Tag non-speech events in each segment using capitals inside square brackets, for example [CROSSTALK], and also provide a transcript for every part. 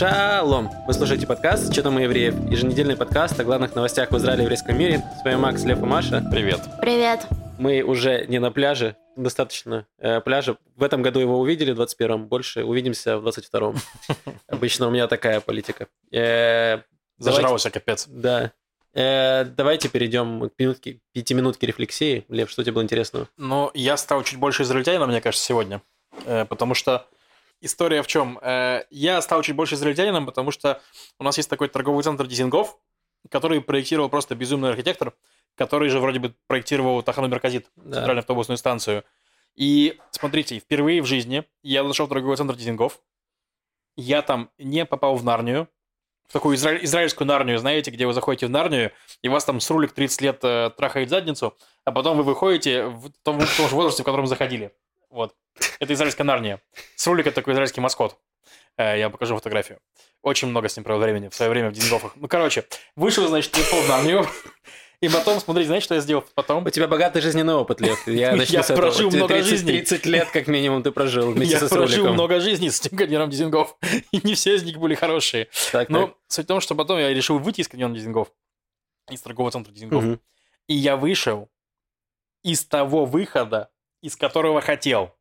Шалом! Вы слушаете подкаст «Что там у евреев?» Еженедельный подкаст о главных новостях в Израиле и еврейском мире. С вами Макс, Лев и Маша. Привет. Привет. Мы уже не на пляже, достаточно э, пляжа. В этом году его увидели, в 21-м. Больше увидимся в 22-м. [LAUGHS] Обычно у меня такая политика. Э, Зажрался капец. Да. Э, давайте перейдем к минутке, пятиминутке рефлексии. Лев, что тебе было интересного? Ну, я стал чуть больше израильтянином, мне кажется, сегодня. Э, потому что история в чем? Э, я стал чуть больше израильтянином, потому что у нас есть такой торговый центр Дизингов, который проектировал просто безумный архитектор, который же вроде бы проектировал Тахану Мерказит, Да. центральную автобусную станцию. И смотрите, впервые в жизни я зашел в торговый центр Дизингов, я там не попал в Нарнию, в такую изра- израильскую Нарнию, знаете, где вы заходите в Нарнию, и вас там с рулик 30 лет э, трахает задницу, а потом вы выходите в том, в том же возрасте, в котором заходили. Вот. Это израильская Нарния. С рулика такой израильский маскот. Э, Я покажу фотографию. Очень много с ним провел времени, в свое время в Дингофах. Ну, короче, вышел, значит, не в Нарнию. И потом, смотрите, знаете, что я сделал потом? У тебя богатый жизненный опыт, Лев. Я, [LAUGHS] Я этого. прожил много 30, жизней. 30 лет, как минимум, ты прожил [LAUGHS] вместе Я со прожил роликом. много жизней с каньоном Дизингов, и не все из них были хорошие. Так, Но так. суть в том, что потом я решил выйти из каньона Дизингов, из торгового центра Дизингов, Мгм. и я вышел из того выхода, из которого хотел,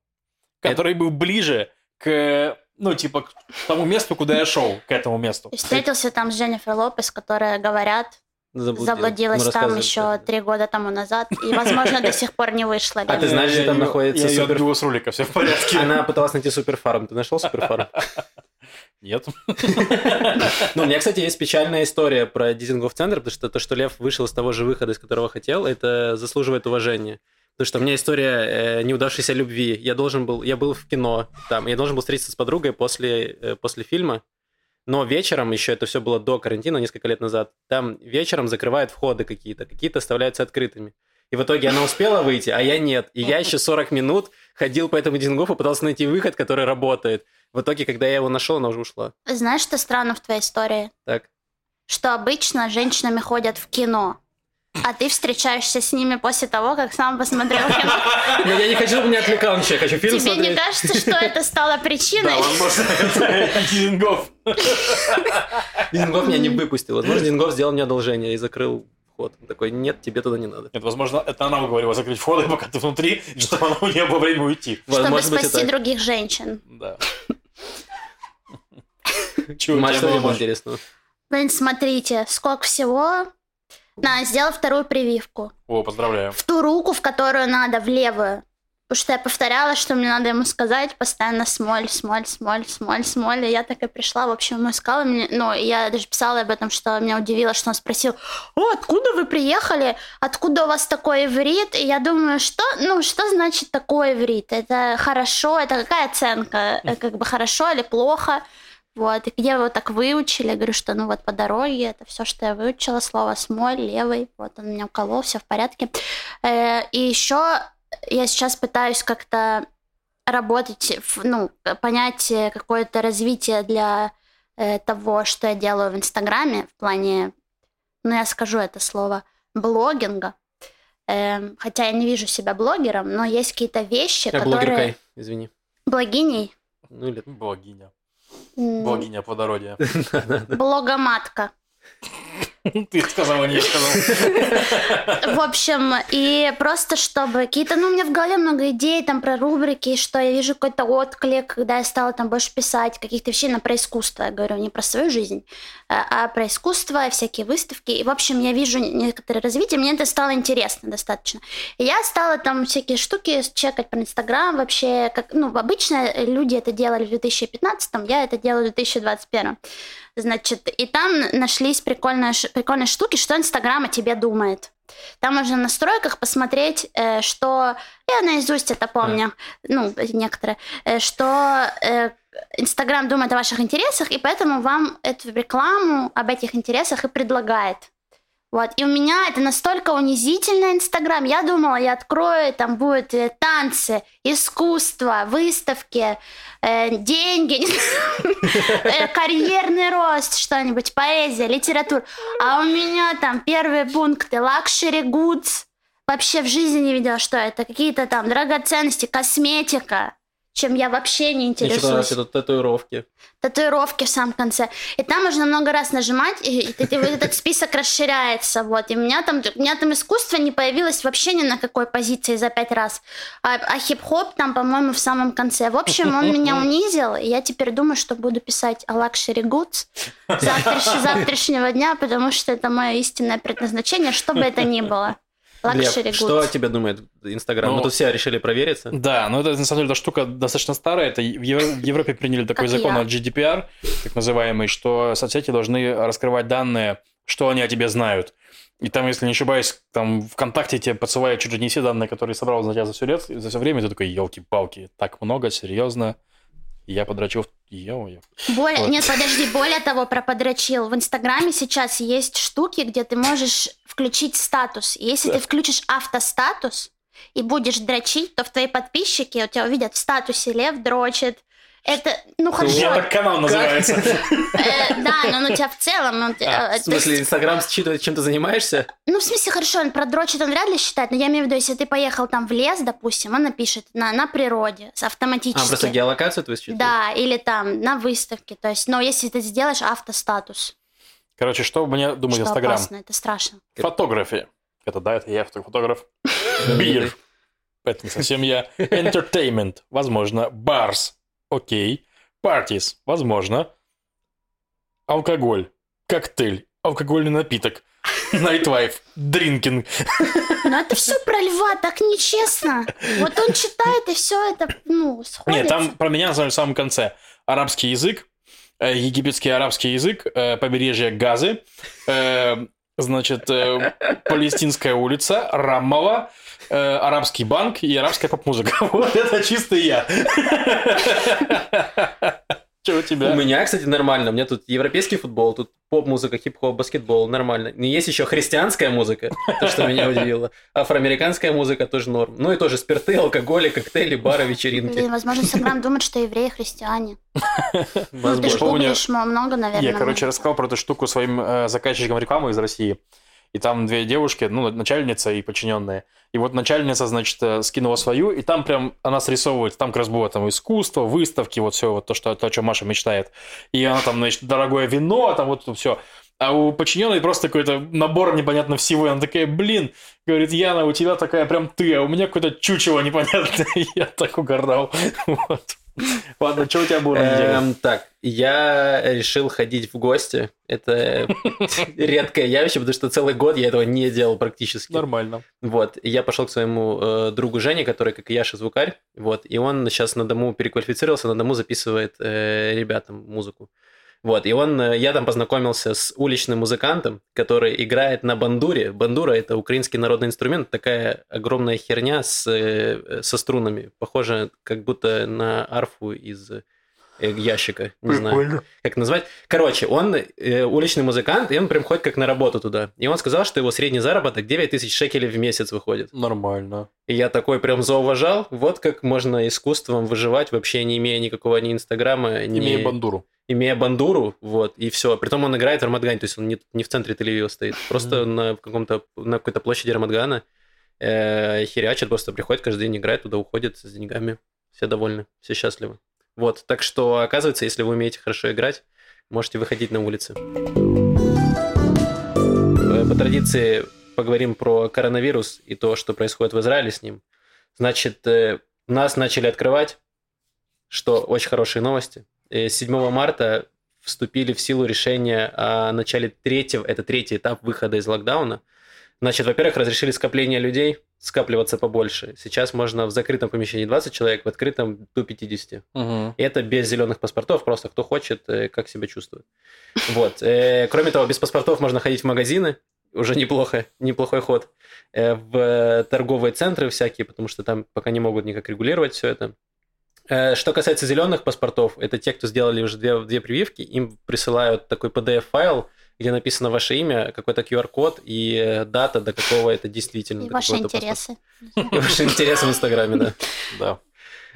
который был ближе к, ну, типа, к тому месту, куда я шел, к этому месту. И встретился там с Дженнифер Лопес, которая, говорят, Заблудил. заблудилась Мы там еще три года тому назад. И, возможно, до сих пор не вышла. А ты знаешь, где там находится Я ее с рулика, все в порядке. Она пыталась найти суперфарм. Ты нашел суперфарм? [LAUGHS] Нет. [LAUGHS] Ну, у меня, кстати, есть печальная история про Дизингоф центр, потому что то, что Лев вышел из того же выхода, из которого хотел, это заслуживает уважения. Потому что у меня история э, неудавшейся любви. Я должен был, я был в кино, там, я должен был встретиться с подругой после, э, после фильма, но вечером, еще это все было до карантина, несколько лет назад, там вечером закрывают входы какие-то, какие-то оставляются открытыми. И в итоге она успела выйти, а я нет. И я еще 40 минут ходил по этому Дизингофу, пытался найти выход, который работает. В итоге, когда я его нашел, она уже ушла. Знаешь, что странно в твоей истории? Так. Что обычно женщинами ходят в кино, а ты встречаешься с ними после того, как сам посмотрел [LAUGHS] кино. Но я не хочу, чтобы меня отвлекал ничего, я хочу фильм Тебе не смотреть. кажется, что это стало причиной? возможно, это Дизингов. Дингов меня не выпустил. Возможно, Дингов сделал мне одолжение и закрыл вход. Он такой, нет, тебе туда не надо. Нет, возможно, это она уговорила закрыть входы, пока ты внутри, [LAUGHS] чтобы она у нее было время уйти. Чтобы Может спасти других женщин. Да. [LAUGHS] Чего у Маш, тебя что тебе было, интересного? Блин, смотрите, сколько всего. На, сделала вторую прививку. О, поздравляю. В ту руку, в которую надо, в левую. Потому что я повторяла, что мне надо ему сказать постоянно смоль, смоль, смоль, смоль, смоль. И я так и пришла, в общем, ему искала. Мне, ну, я даже писала об этом, что меня удивило, что он спросил, о, откуда вы приехали? Откуда у вас такой иврит? И я думаю, что, ну, что значит такой иврит? Это хорошо? Это какая оценка? Э, Как бы хорошо или плохо? Вот, и где вы его так выучили? Я говорю, что ну вот по дороге, это все, что я выучила, слово смоль, левый, вот он меня уколол, все в порядке. Э, И еще я сейчас пытаюсь как-то работать, в- ну, понять э, какое-то развитие для э, того, что я делаю в Инстаграме, в плане, ну, я скажу это слово, блогинга. Эм, Хотя я не вижу себя блогером, но есть какие-то вещи, Я которые... блогеркой, извини. Блогиней. Ну или... Богиня. Богиня плодородия. [LAUGHS] Блогоматка. [LAUGHS] Ты сказала, не сказал. [LAUGHS] В общем, и просто чтобы какие-то, ну, у меня в голове много идей там про рубрики, что я вижу какой-то отклик, когда я стала там больше писать каких-то вещей на про искусство, я говорю, не про свою жизнь, а а про искусство, всякие выставки. И, в общем, я вижу некоторые развития, мне это стало интересно достаточно. И я стала там всякие штуки чекать про Инстаграм вообще, как, ну, обычно люди это делали в 2015, я это делаю в 2021. Значит, и там нашлись прикольные, прикольные штуки, что Инстаграм о тебе думает. Там можно в настройках посмотреть, э, что... Я наизусть это помню, ну, некоторые, э, что э, Инстаграм думает о ваших интересах, и поэтому вам эту рекламу об этих интересах и предлагает. Вот. И у меня это настолько унизительно Инстаграм. Я думала, я открою, там будут э, танцы, искусство, выставки, э, деньги, [LAUGHS] [LAUGHS] карьерный рост, что-нибудь, поэзия, литература. А у меня там первые пункты luxury goods. Вообще в жизни не видела, что это. Какие-то там драгоценности, косметика. Чем я вообще не интересуюсь. нравятся тут татуировки. Татуировки в самом конце. И там можно много раз нажимать, и, и ты- вот этот список расширяется. Вот. И у меня там, у меня там искусство не появилось вообще ни на какой позиции за пять раз. А, а хип-хоп там, по-моему, в самом конце. В общем, он меня [LAUGHS] унизил, и я теперь думаю, что буду писать о luxury goods завтраш- [LAUGHS] завтрашнего дня, потому что это мое истинное предназначение, что бы это ни было. Глеб, Luxury что о тебе думает Инстаграм? Ну, Мы тут все решили провериться. Да, но это на самом деле эта штука достаточно старая. Это в Евро- в Европе приняли такой Как закон я. от GDPR, так называемый, что соцсети должны раскрывать данные, что они о тебе знают. И там, если не ошибаюсь, там ВКонтакте тебе подсылают чуть ли не все данные, которые собрал за тебя за все, лет, за все время, и ты такой, елки-палки, так много, серьезно. Я подрочил, в- ё-моё. Более, Вот. Нет, подожди, более того, про подрочил. В Инстаграме сейчас есть штуки, где ты можешь включить статус. Если ты включишь автостатус и будешь дрочить, то в твои подписчики у тебя увидят в статусе Лев дрочит. Это, ну У хорошо, меня так канал называется. э, да, но ну, у тебя в целом... ну, А, э, в смысле, Инстаграм считывает, чем ты занимаешься? ну, в смысле, хорошо, он продрочит, он вряд ли считает, но я имею в виду, если ты поехал там в лес, допустим, он напишет на, на природе, с А, автоматически. просто геолокацию твою считывает? Да, или там на выставке. То есть, но если ты сделаешь автостатус, Короче, что мне думает что Инстаграм? опасно, это страшно. Фотографии. Это да, это я фотограф. [LAUGHS] Бир. Это не совсем я. Entertainment. Возможно. Bars. Окей. Parties. Возможно. Алкоголь. Коктейль. Алкогольный напиток. Nightlife. Drinking. Но это все про льва, так нечестно. Вот он читает, и все это, ну, сходится. Нет, там про меня в самом конце. Арабский язык. э, Египетский арабский язык. э, Побережье Газы. Значит, э, Палестинская улица, Раммова, э, арабский банк и арабская поп-музыка. [LAUGHS] Вот это чисто я. Что у У тебя? меня, кстати, нормально. У меня тут европейский футбол, тут поп-музыка, хип-хоп, баскетбол, нормально. Но есть еще христианская музыка, то, что меня удивило. Афроамериканская музыка тоже норм. Ну и тоже спирты, алкоголи, коктейли, бары, вечеринки. Блин, возможно, Инстаграм думает, что евреи христиане. Ну, ты ж Возможно. Что у меня- гуглишь мо- много, наверное. Я, короче, рассказал про эту штуку своим э, заказчикам рекламы из России. И там две девушки, ну, начальница и подчиненные. И вот начальница, значит, э, скинула свою, и там прям она срисовывает, там как раз было там искусство, выставки, вот все вот то, что, то, о чем Маша мечтает. И она там, значит, дорогое вино, там вот все. А у подчиненной просто какой-то набор непонятно всего. И она такая, блин, говорит, Яна, у тебя такая прям ты, а у меня какое-то чучело непонятное. [LAUGHS] Я так угорал. [LAUGHS] Вот. [LAUGHS] Ладно, что у тебя было на? Эм, так, я решил ходить в гости. Это [LAUGHS] редкое явище, потому что целый год я этого не делал практически. Нормально. Вот, я пошел к своему э, другу Жене, который, как и Яша, звукарь, вот, и он сейчас на дому переквалифицировался, на дому записывает э, ребятам музыку. Вот, и он, э, я там познакомился с уличным музыкантом, который играет на бандуре. Бандура – это украинский народный инструмент, такая огромная херня с, э, со струнами, похожа как будто на арфу из э, ящика, не знаю как назвать. Короче, он э, уличный музыкант, и он прям ходит как на работу туда. И он сказал, что его средний заработок 9 тысяч шекелей в месяц выходит. Нормально. И я такой прям зауважал, вот как можно искусством выживать, вообще не имея никакого ни инстаграма, ни... Имея бандуру. Имея бандуру, вот, и все. Притом он играет в Рамадгане, то есть он не, не в центре Тель-Авива стоит, просто на каком-то, на какой-то площади Рамадгана э, херячит, просто приходит каждый день, играет туда, уходит с деньгами. Все довольны, все счастливы. Вот, так что, оказывается, если вы умеете хорошо играть, можете выходить на улицы. По традиции поговорим про коронавирус и то, что происходит в Израиле с ним. Значит, э, нас начали открывать, что очень хорошие новости. Э, 7 марта вступили в силу решения о начале третьего, это третий этап выхода из локдауна. Значит, во-первых, разрешили скопление людей, скапливаться побольше. Сейчас можно в закрытом помещении 20 человек, в открытом до 50. Мгм. И это без зеленых паспортов, просто кто хочет, э, как себя чувствует. Вот. Э, Кроме того, без паспортов можно ходить в магазины, уже неплохо, неплохой ход. Э, В торговые центры всякие, потому что там пока не могут никак регулировать все это. Э, Что касается зеленых паспортов, это те, кто сделали уже две, две прививки, им присылают такой PDF-файл, где написано ваше имя, какой-то QR-код и э, дата, до какого это действительно. И ваши паспорта. интересы. И ваши интересы в Инстаграме, да. Да.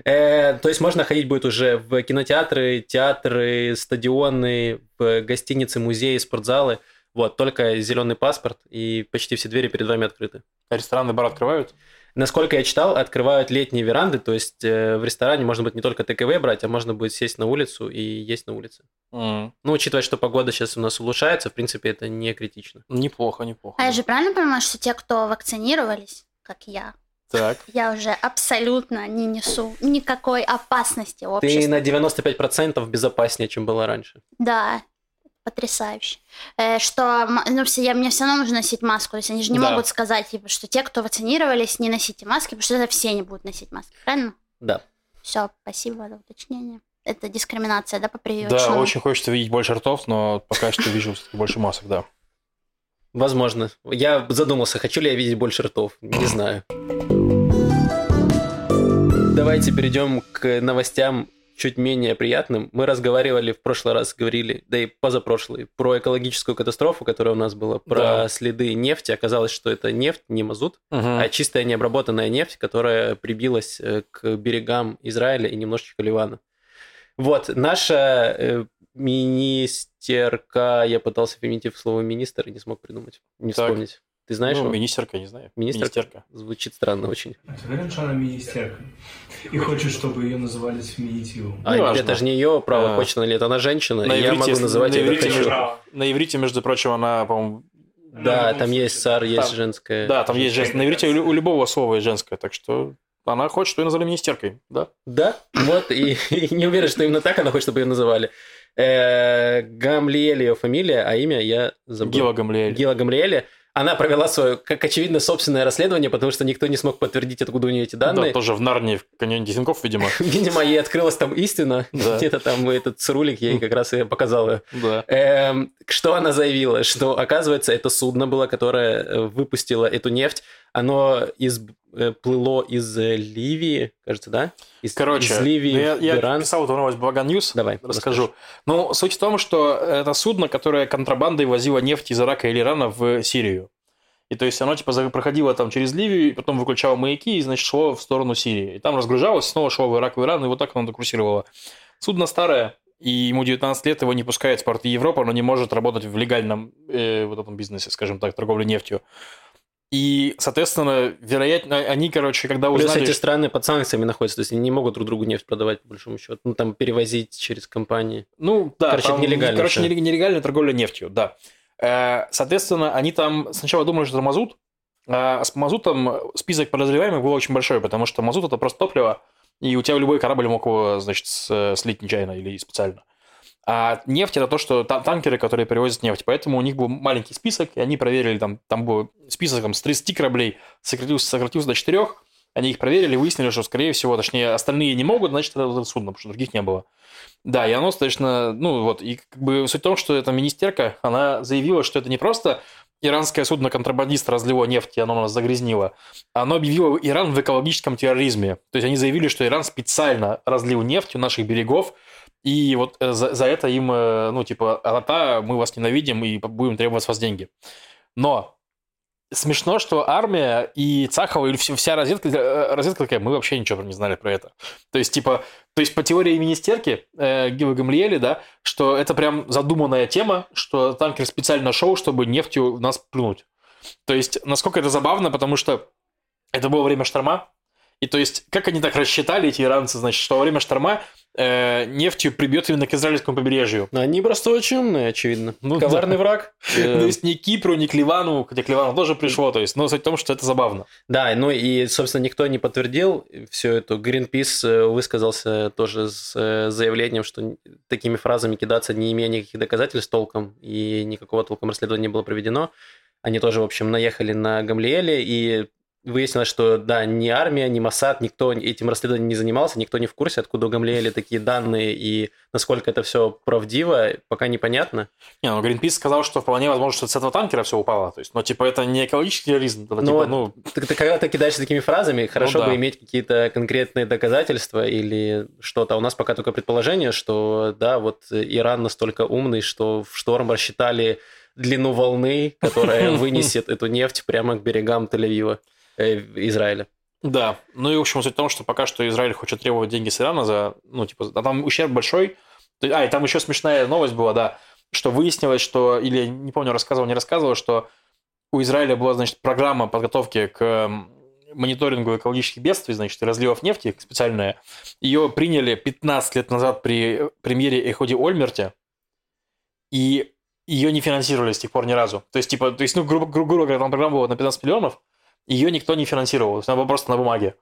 Э, то есть можно ходить будет уже в кинотеатры, театры, стадионы, в гостиницы, музеи, спортзалы. Вот, только зеленый паспорт, и почти все двери перед вами открыты. А Рестораны, бары открывают? Насколько я читал, открывают летние веранды, то есть э, в ресторане можно будет не только ТКВ брать, а можно будет сесть на улицу и есть на улице. М, Ну, учитывая, что погода сейчас у нас улучшается, в принципе, это не критично. Неплохо, неплохо. А я же правильно понимаю, что те, кто вакцинировались, как я, Так. я уже абсолютно не несу никакой опасности Ты обществу. на 95% безопаснее, чем была раньше. Да, потрясающе. Э, что, ну, все, я, мне все равно нужно носить маску. То есть они же не Да. могут сказать, типа, что те, кто вакцинировались, не носите маски, потому что это все не будут носить маски. Правильно? Да. Все, спасибо за уточнение. Это дискриминация, да, по Да, прививочному? очень хочется видеть больше ртов, но пока что вижу больше масок, да. Возможно. Я задумался, хочу ли я видеть больше ртов. Не знаю. Давайте перейдем к новостям чуть менее приятным. Мы разговаривали в прошлый раз, говорили, да и позапрошлый, про экологическую катастрофу, которая у нас была, про Да. следы нефти. Оказалось, что это нефть, не мазут, Мгм. а чистая необработанная нефть, которая прибилась э, к берегам Израиля и немножечко Ливана. Вот, наша э, министерка, я пытался феминитив слова министр и не смог придумать, не Так. вспомнить. Ты знаешь Ну, его? министерка, не знаю. Министерка? Министерка. Звучит странно очень. А ты уверен, что она министерка? И хочет, чтобы ее называли с феминитивом? А Неважно. это же не ее право, А. хочет она или это она женщина, На и я иврите- могу называть на ее иврите между- На иврите, между прочим, она, по-моему... Да, там есть сар, есть Там- женская. Да, там есть женская. На иврите у у любого слова есть женское, так что она хочет, что ее назвали министеркой, да? Да, вот, и, [LAUGHS] и не уверен, что именно так она хочет, чтобы ее называли. Э, Гамлиэль ее фамилия, а имя я забыл. Гила Гамлиэль. Гила Гамлиэля. Она провела свое, как очевидно, собственное расследование, потому что никто не смог подтвердить, откуда у нее эти Да, данные. тоже в Нарнии, в каньоне Дизенгоф, видимо. [LAUGHS] Видимо, ей открылась там истина. Да. [LAUGHS] Где-то там этот цирулик ей как раз и показал ее. Да. Эм, что она заявила? Что, оказывается, это судно было, которое э, выпустило эту нефть. Оно из, плыло из э, Ливии, кажется, да? Из, Короче, из Ливии ну, я, я Иран. писал эту новость в News. Давай, расскажу. Ну, суть в том, что это судно, которое контрабандой возило нефть из Ирака или Ирана в Сирию. И то есть оно типа проходило там через Ливию, и потом выключало маяки, и, значит, шло в сторону Сирии. И там разгружалось, снова шло в Ирак, в Иран, и вот так оно докурсировало. Судно старое, и ему 19 лет, его не пускают в порты Европы, оно не может работать в легальном э, вот этом бизнесе, скажем так, торговле нефтью. И, соответственно, вероятно, они, короче, когда Плюс узнали... эти страны под санкциями находятся, то есть они не могут друг другу нефть продавать, по большому счету. Ну, там, перевозить через компании. Ну, да, Короче, там, нелегально Короче, нелег- нелегальная торговля нефтью, да. Э, Соответственно, они там сначала думали, что это мазут, а с мазутом список подозреваемых был очень большой, потому что мазут – это просто топливо, и у тебя любой корабль мог его, значит, с- слить нечаянно или специально. А нефть – это то, что та- танкеры, которые перевозят нефть, поэтому у них был маленький список, и они проверили, там, там был список там, с 30 кораблей, сократился, сократился до 4, они их проверили, выяснили, что, скорее всего, точнее, остальные не могут, значит, это судно, потому что других не было. Да, и оно, достаточно, ну вот, и как бы суть в том, что эта министерка, она заявила, что это не просто иранское судно-контрабандист разлило нефть, и оно нас загрязнило, оно объявило Иран в экологическом терроризме. То есть они заявили, что Иран специально разлил нефть у наших берегов, и вот э, за, за это им, э, ну, типа, а мы вас ненавидим и будем требовать с вас деньги. Но смешно, что армия и Цахова, или вся, вся разведка, э, разведка такая, мы вообще ничего не знали про это. То есть, типа, то есть по теории министерки э, Гива Гамлиэли, да, что это прям задуманная тема, что танкер специально шел, чтобы нефтью в нас плюнуть. То есть, насколько это забавно, потому что это было время шторма, и то есть, как они так рассчитали, эти иранцы, значит, что во время шторма э, нефтью прибьет именно к израильскому побережью. Они просто очень умные, очевидно. Ну Коварный да. враг. Э, [LAUGHS] То есть, ни к Кипру, ни к Ливану, хотя к Ливану тоже пришло, то есть, но суть в том, что это забавно. Да, ну и, собственно, никто не подтвердил все это. Greenpeace э, высказался тоже с э, заявлением, что такими фразами кидаться, не имея никаких доказательств толком, и никакого толком расследования не было проведено. Они тоже, в общем, наехали на Гамлиэле, и выяснилось, что, да, ни армия, ни Моссад, никто этим расследованием не занимался, никто не в курсе, откуда у Гамлиэля такие данные, и насколько это все правдиво, пока непонятно. Не, ну Greenpeace сказал, что вполне возможно, что с этого танкера все упало. То есть, ну, типа, это не экологический терроризм, это, Ну, типа, ну, Так ты когда ты кидаешься такими фразами, хорошо да. бы иметь какие-то конкретные доказательства или что-то. А у нас пока только предположение, что да, вот Иран настолько умный, что в шторм рассчитали длину волны, которая [LAUGHS] вынесет эту нефть прямо к берегам Тель-Авива, Израиля. Да, ну и в общем суть в том, что пока что Израиль хочет требовать деньги с Ирана за, ну типа, а там ущерб большой. А, и там еще смешная новость была, да, что выяснилось, что, или не помню, рассказывал, не рассказывал, что у Израиля была, значит, программа подготовки к мониторингу экологических бедствий, значит, разливов нефти специальная. Ее приняли 15 лет назад при премьере Эходи Ольмерте, и ее не финансировали с тех пор ни разу. То есть, типа, то есть, ну, грубо, грубо говоря, там программа была на 15 миллионов, ее никто не финансировал, она была просто на бумаге.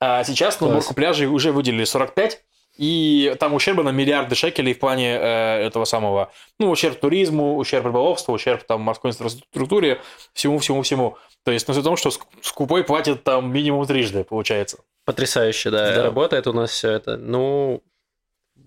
А сейчас на уборку пляжей уже выделили 45, и там ущерб на миллиарды шекелей в плане э, этого самого, ну, ущерб туризму, ущерб рыболовству, ущерб там морской инфраструктуре, всему-всему-всему. То есть, ну, за то, что скупой платит там минимум трижды, получается. Потрясающе, да. да. Работает у нас все это. Ну,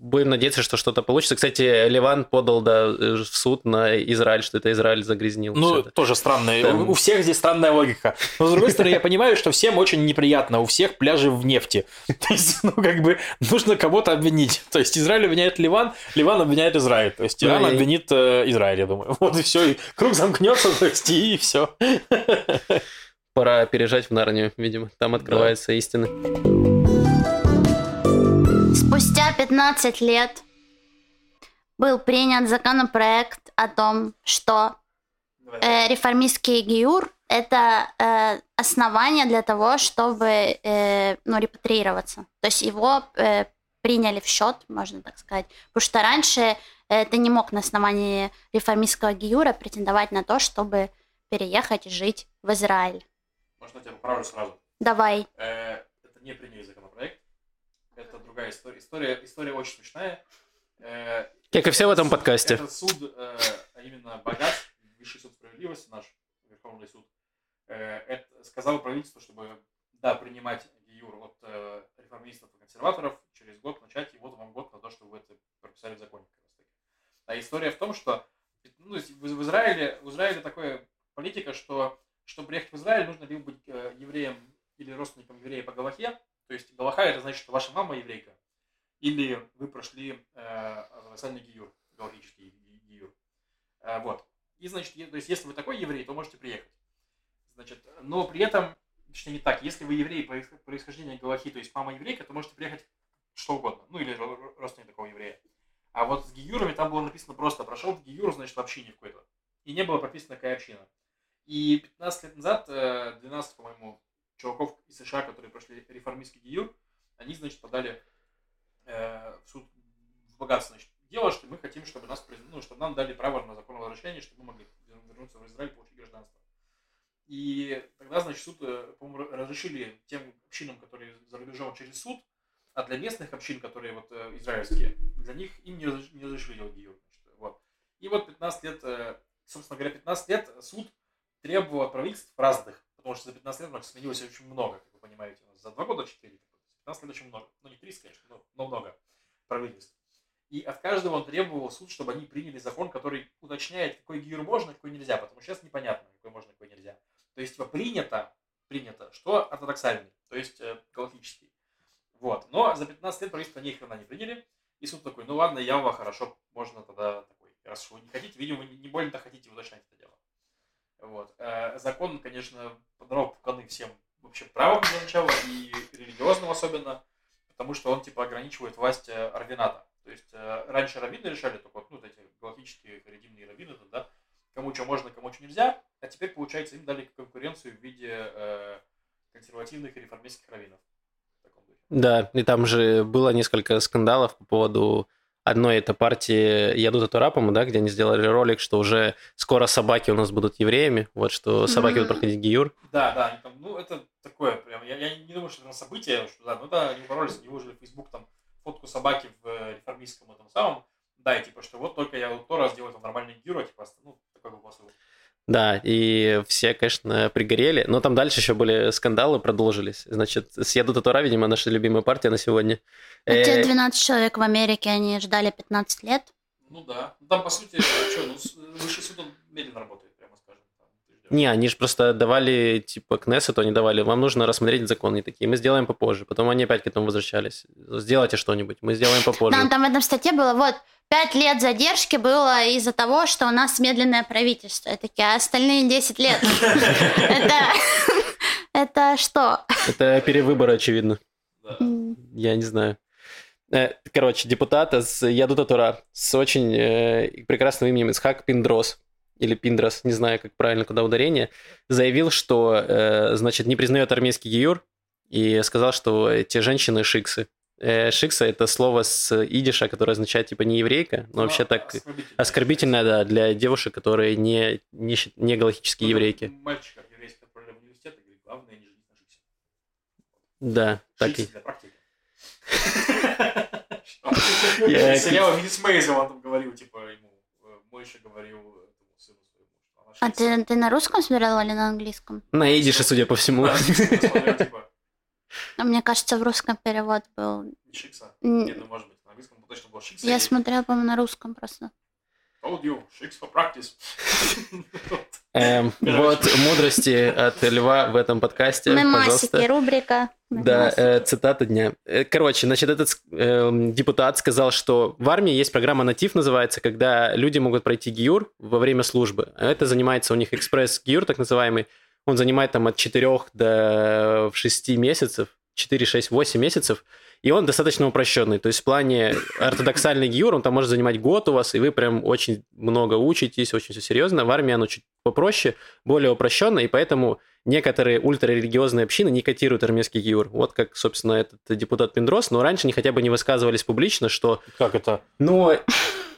будем надеяться, что что-то получится. Кстати, Ливан подал да, в суд на Израиль, что это Израиль загрязнил. Ну, тоже странно. Там... У всех здесь странная логика. Но, с другой стороны, я понимаю, что всем очень неприятно. У всех пляжи в нефти. [LAUGHS] То есть, ну, как бы, нужно кого-то обвинить. То есть, Израиль обвиняет Ливан, Ливан обвиняет Израиль. То есть, Иран ну, обвинит э, Израиль, я думаю. Вот и все. И круг замкнется, [LAUGHS] то есть, и все. Пора переезжать в Нарнию, видимо. Там открывается да. истина. Спустя 15 лет был принят законопроект о том, что э, реформистский ГИУР – это э, основание для того, чтобы э, ну, репатриироваться. То есть его э, приняли в счет, можно так сказать. Потому что раньше э, ты не мог на основании реформистского ГИУРа претендовать на то, чтобы переехать и жить в Израиль. Можно я тебя поправлю сразу? Давай. Э, это не приняли законопроект другая история. История, история очень смешная. Э, как и все в этом суд, подкасте. Этот суд, э, а именно Богат, Высший суд справедливости, наш Верховный суд, э, это, сказал правительству, чтобы, да, принимать ГИЮР от реформистов и консерваторов, через год начать, и вот вам год на то, чтобы вы это прописали в законе. А история в том, что ну, в, Израиле, в Израиле такая политика, что чтобы приехать в Израиль, нужно либо быть евреем или родственником еврея по Галахе, то есть Галаха это значит, что ваша мама еврейка, или вы прошли э, универсальный гиюр, галактический гиюр. Э, вот. И значит, то есть если вы такой еврей, то можете приехать. Значит, но при этом, точнее не так, если вы еврей по происхождению Галахи, то есть мама еврейка, то можете приехать что угодно, ну или родственник такого еврея. А вот с гиюрами там было написано просто, прошел гиюр, значит, в общине какой-то. И не было прописано, какая община. И 15 лет назад, 12, э, по-моему, чуваков из США, которые прошли реформистский ГИЮР, они, значит, подали э, в суд в богатство, значит, дело, что мы хотим, чтобы нас, ну, чтобы нам дали право на законное возвращение, чтобы мы могли вернуться в Израиль, получить гражданство. И тогда, значит, суд, э, по-моему, разрешили тем общинам, которые за рубежом через суд, а для местных общин, которые вот э, израильские, для них им не разрешили, не разрешили делать гиюр. Значит, вот. И вот 15 лет, э, собственно говоря, 15 лет суд требовал от правительств разных Потому что за 15 лет сменилось очень много, как вы понимаете. У нас за 2 года 4, 15 лет очень много. Ну, не 30, конечно, но, но много правительств. И от каждого он требовал суд, чтобы они приняли закон, который уточняет, какой гир можно, какой нельзя. Потому что сейчас непонятно, какой можно, какой нельзя. То есть, принято, принято, что ортодоксальный, то есть э, галактический. Вот. Но за 15 лет правительство ни хрена не приняли. И суд такой, ну ладно, Ява, хорошо, можно тогда такой. Раз вы не хотите, видимо, не больно-то хотите уточнять это дело. Вот. Э, закон, конечно, подорвал пуканы всем вообще правым для начала и религиозным особенно, потому что он типа ограничивает власть э, равината. То есть э, раньше раввины решали только вот, ну, вот эти галактические харидимные раввины, да, кому что можно, кому что нельзя, а теперь, получается, им дали конкуренцию в виде э, консервативных и реформистских раввинов. Да, и там же было несколько скандалов по поводу одной это партии «Яду Татура», по да, где они сделали ролик, что уже скоро собаки у нас будут евреями, вот что собаки будут проходить гиюр. Да, да, там, ну это такое прям, я, я не думаю, что это событие, что да, ну да, они упоролись, они выложили в Facebook там фотку собаки в э, реформистском этом самом, да, и типа, что вот только я вот то раз делаю там нормальный гиюр, а типа, ну, такой был посыл. Да, и все, конечно, пригорели. Но там дальше еще были скандалы, продолжились. Значит, съеду Татура, видимо, наша любимая партия на сегодня. А те 12 э, человек в Америке, они ждали 15 лет? Ну да. Ну, там, по сути, что, ну, высший суд, он медленно работает, прямо скажем. Не, они же просто давали, типа, Кнессету они давали, вам нужно рассмотреть закон, и такие, мы сделаем попозже. Потом они опять к этому возвращались. Сделайте что-нибудь, мы сделаем попозже. Там, там в этом статье было, вот, Пять лет задержки было из-за того, что у нас медленное правительство. Я такие, а остальные 10 лет? [LAUGHS] Это... Что? Это перевыбор, очевидно. Я не знаю. Э, короче, депутат из Ядута Тура с очень э, прекрасным именем Исхак Пиндрос. или Пиндрас, не знаю, как правильно, куда ударение, заявил, что, э, значит, не признает армейский гиюр, и сказал, что эти женщины шиксы. Э, шикса – это слово с идиша, которое означает, типа, не еврейка, но вообще так оскорбительное, да, для девушек, которые не, не, не галактические еврейки. Мальчика еврейского отправляли в университет и говорит, главное не женить на шиксе. Да, так и... Шикс для практики. [LAUGHS] Я- Сериал Миссис Мейзел, он там говорил, типа, ему, э, Мойша говорил этому сыну своему, что она А ты, ты на русском смотрел или на английском? На идише, судя по всему. А Мне кажется, в русском перевод был... не шикса. М, Нет, ну может быть, на английском точно было шикса. Я и смотрела, по-моему, на русском просто. Told you, шикс for practice. [LAUGHS] Эм, вот мудрости от Льва в этом подкасте, Мемасики, рубрика. Да, э, цитата дня. Э, Короче, значит, этот эм, депутат сказал, что в армии есть программа «Натив» называется, когда люди могут пройти ГИЮР во время службы. А Это занимается у них экспресс-ГИЮР, так называемый. Он занимает там от 4 до 6 месяцев, 4, 6, 8 месяцев. И он достаточно упрощенный. То есть в плане ортодоксальный ГИЮР, он там может занимать год у вас, и вы прям очень много учитесь, очень все серьезно. В армии оно чуть попроще, более упрощенно, и поэтому некоторые ультрарелигиозные общины не котируют армейский ГИЮР. Вот как, собственно, этот депутат Пиндрос, но раньше они хотя бы не высказывались публично, что, Как это? ну,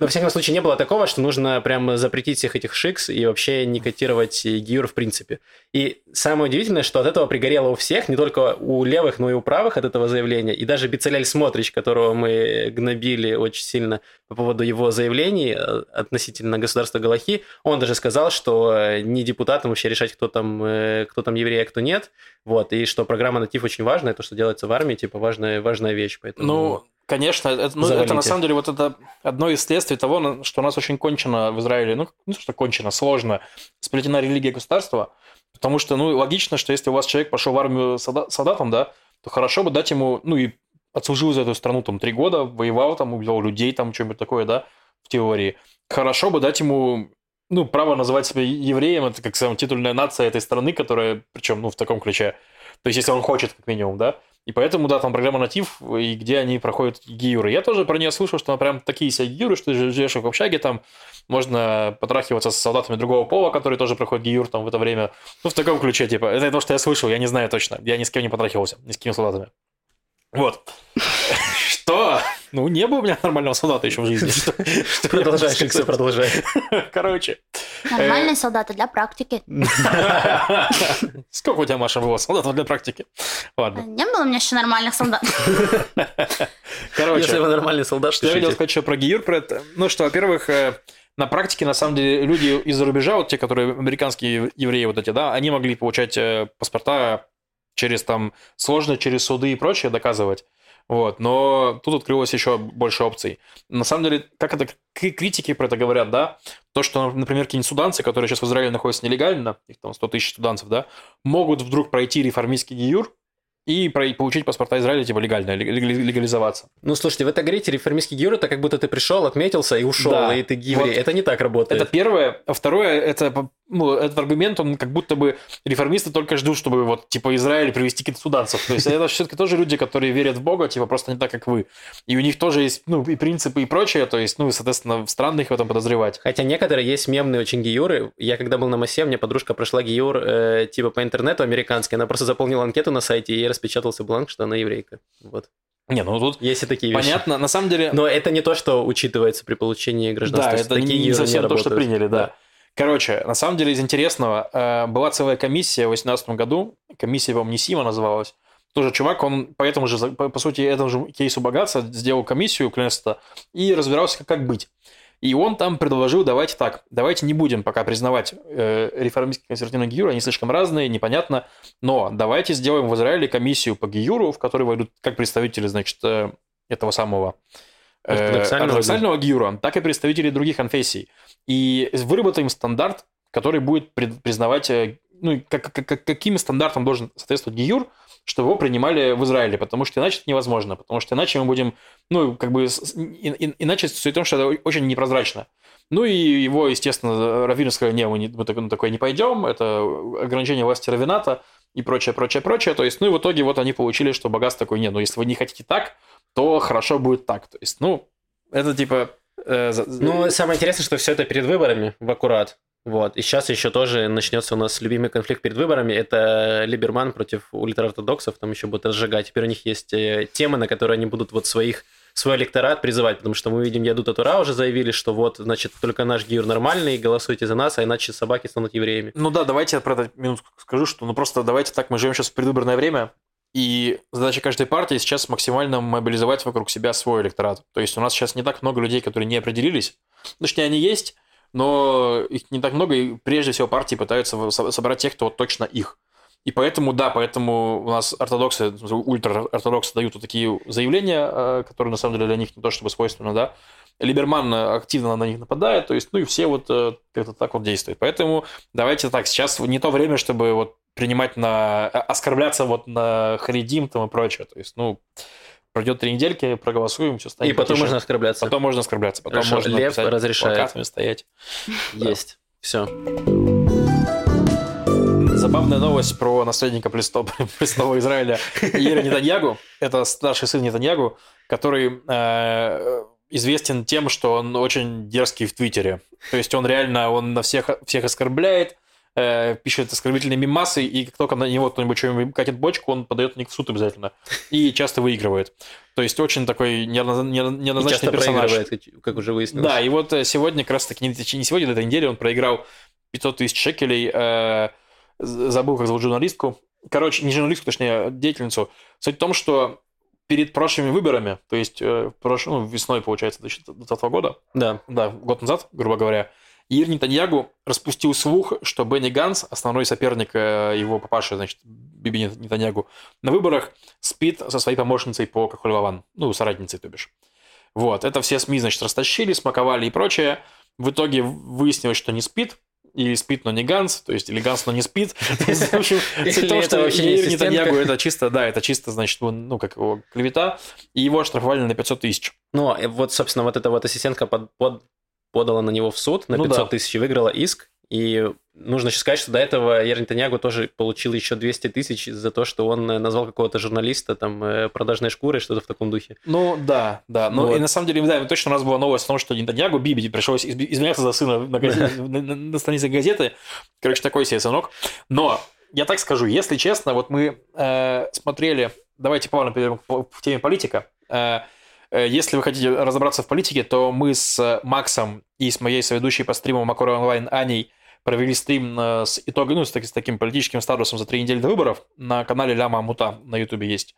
во всяком случае, не было такого, что нужно прям запретить всех этих шикс и вообще не котировать ГИЮР в принципе. И самое удивительное, что от этого пригорело у всех, не только у левых, но и у правых от этого заявления. И даже Бицеляль Смотрич, которого мы гнобили очень сильно по поводу его заявлений э, относительно государства Галахи, он даже сказал, что не депутатам вообще решать, кто там, э, кто там еврей, а кто нет. Вот, и что программа «Натив» очень важная, то, что делается в армии, типа, важная, важная вещь. Поэтому... Ну, конечно, это, ну, это на самом деле вот это одно из следствий того, что у нас очень кончено в Израиле, ну, то, что кончено, сложно сплетена религия и государство, потому что, ну, логично, что если у вас человек пошел в армию солда- солдатом, да, то хорошо бы дать ему, ну, и отслужил за эту страну там три года, воевал там, убивал людей там, что-нибудь такое, да, в теории. Хорошо бы дать ему ну, право называть себя евреем, это как самая титульная нация этой страны, которая, причем, ну, в таком ключе. То есть, если он хочет, как минимум, да. И поэтому, да, там программа «Натив», и где они проходят гиюры. Я тоже про нее слышал, что она прям такие себе гиюры, что ты живешь в общаге, там можно потрахиваться с солдатами другого пола, которые тоже проходят гиюр там в это время. Ну, в таком ключе, типа. Это то, что я слышал, я не знаю точно. Я ни с кем не потрахивался, ни с какими солдатами. Вот. Что? Ну, не было у меня нормального солдата еще в жизни. [LAUGHS] Продолжай, сказать? продолжай. [LAUGHS] Короче. Нормальные солдаты для практики. [LAUGHS] Сколько у тебя, Маша, было солдатов для практики? Ладно. Не было у меня еще нормальных солдат. Короче. Если вы нормальный солдат, Что я хотел пишите. сказать еще про Гиюр, про это. Ну что, во-первых, э, на практике, на самом деле, люди из-за рубежа, вот те, которые американские евреи вот эти, да, они могли получать э, паспорта через там сложно через суды и прочее доказывать. Вот, но тут открылось еще больше опций. На самом деле, как это критики про это говорят, да, то, что, например, какие-нибудь суданцы, которые сейчас в Израиле находятся нелегально, их там 100 тысяч суданцев, да, могут вдруг пройти реформистский гиюр и получить паспорта Израиля, типа, легально, лег- легализоваться. Ну, слушайте, вы так говорите, реформистский гиюр, это как будто ты пришел, отметился и ушел, Да. и ты еврей. Вот. Это не так работает. Это первое. А второе, это, ну, этот аргумент, он как будто бы реформисты только ждут, чтобы вот, типа, Израиль привести каких-то суданцев. То есть это все-таки тоже люди, которые верят в Бога, типа, просто не так, как вы. И у них тоже есть, ну, и принципы, и прочее, то есть, ну, и, соответственно, странно их в этом подозревать. Хотя некоторые есть мемные очень гиюры. Я когда был на массе, мне подружка прошла гиюр э, типа по интернету американский. Она просто заполнила анкету на сайте, и распечатался бланк, что она еврейка. Вот. Не, ну тут Есть и такие вещи. понятно. На самом деле, Но это не то, что учитывается при получении гражданства. Да, это такие не гиюры совсем то, что приняли, да. Короче, на самом деле из интересного, э, была целая комиссия в 2018 году, комиссия, по-моему, Несима называлась, тоже чувак, он по этому же, по, по сути, этому же кейсу богатства сделал комиссию Кленста и разбирался, как, как быть. И он там предложил, давайте так, давайте не будем пока признавать э, реформистский консервативный гиюр, они слишком разные, непонятно, но давайте сделаем в Израиле комиссию по гиюру, в которой войдут как представители, значит, э, этого самого э, Ортодоксального ортодоксального гиюра, так и представители других конфессий. И выработаем стандарт, который будет признавать, э, ну, как- как- каким стандартам должен соответствовать гиюр, чтобы его принимали в Израиле, потому что иначе это невозможно, потому что иначе мы будем, ну, как бы, и- и- иначе суть в том, что это очень непрозрачно. Ну и его, естественно, Раввины сказали, не, мы, не- мы такое не пойдем, это ограничение власти Равината и прочее, прочее, прочее. То есть, ну и в итоге вот они получили, что богатство такой, не, ну если вы не хотите так, то хорошо будет так. То есть, ну, это типа... э, Ну, самое интересное, что все это перед выборами, в аккурат. Вот. И сейчас еще тоже начнется у нас любимый конфликт перед выборами. Это Либерман против ультраортодоксов. Там еще будут разжигать. Теперь у них есть э, темы, на которые они будут вот своих свой электорат призывать, потому что мы видим, Ядут Тура уже заявили, что вот, значит, только наш гиюр нормальный, голосуйте за нас, а иначе собаки станут евреями. Ну да, давайте я про это минутку скажу, что ну просто давайте так, мы живем сейчас в предвыборное время, и задача каждой партии сейчас максимально мобилизовать вокруг себя свой электорат. То есть у нас сейчас не так много людей, которые не определились. Точнее, они есть, но их не так много, и прежде всего партии пытаются собрать тех, кто вот точно их. И поэтому, да, поэтому у нас ортодоксы, ультра-ортодоксы дают вот такие заявления, э, которые на самом деле для них не то чтобы свойственны, да. Либерман активно на них нападает, то есть, ну и все вот э, как-то так вот действуют. Поэтому давайте так, сейчас не то время, чтобы вот принимать на... оскорбляться вот на Харидим там и прочее. То есть, ну, пройдет три недельки, проголосуем, все станет И потом потише. можно оскорбляться. Потом можно оскорбляться, потом Хорошо, можно Лев разрешает. плакатами стоять. [LAUGHS] Есть. Все. Забавная новость про наследника престола, [LAUGHS] престола Израиля Ира Нетаньягу. Это старший сын Нетаньягу, который э, известен тем, что он очень дерзкий в Твиттере. То есть он реально, он на всех, всех оскорбляет, э, пишет оскорбительные мимасы, и как только на него кто-нибудь что-нибудь катит бочку, он подает на них в суд обязательно. И часто выигрывает. То есть очень такой неодноз- не- И неоднозначный часто персонаж. проигрывает, как- уже выяснилось. Да, и вот э, сегодня, как раз таки, не сегодня, на этой неделе он проиграл 500 тысяч шекелей, э, забыл, как зовут журналистку. Короче, не журналистку, точнее, деятельницу. Суть в том, что перед прошлыми выборами, то есть э, прош... ну, весной, получается, 2020 года, Да. да, год назад, грубо говоря, Ир Нетаньягу распустил слух, что Бенни Ганс, основной соперник э, его папаши, значит, Биби Нет- Нетаньягу, на выборах спит со своей помощницей по Кахуль-Лаван, ну, соратницей, то бишь. Вот, это все СМИ, значит, растащили, смаковали и прочее. В итоге выяснилось, что не спит, или спит, но не Ганс, то есть или Ганс, но не спит. [LAUGHS] То есть, в общем, это что Яир. Нетаньягу это чисто, да, это чисто, значит, ну, как его клевета, и его оштрафовали на 500 тысяч. Ну, и вот, собственно, вот эта вот ассистентка под- под- подала на него в суд на Ну 500 да. тысяч выиграла иск. И нужно еще сказать, что до этого Яр Нетаньягу тоже получил еще 200 тысяч за то, что он э, назвал какого-то журналиста там э, продажной шкурой, что-то в таком духе. Ну, да, да. Ну, Вот. и на самом деле, да, точно у нас была новость о том, что Нетаньягу Биби пришлось извиняться за сына на, газете- [LAUGHS] на- на- на странице газеты. Короче, такой себе сынок. Но, я так скажу, если честно, вот мы э, смотрели... Давайте плавно перейдем к в теме политика. Э, если вы хотите разобраться в политике, то мы с Максом и с моей соведущей по стриму Макора онлайн Аней провели стрим э, с итогом, ну, с таким политическим статусом за три недели до выборов на канале Ляма Мута на Ютубе есть.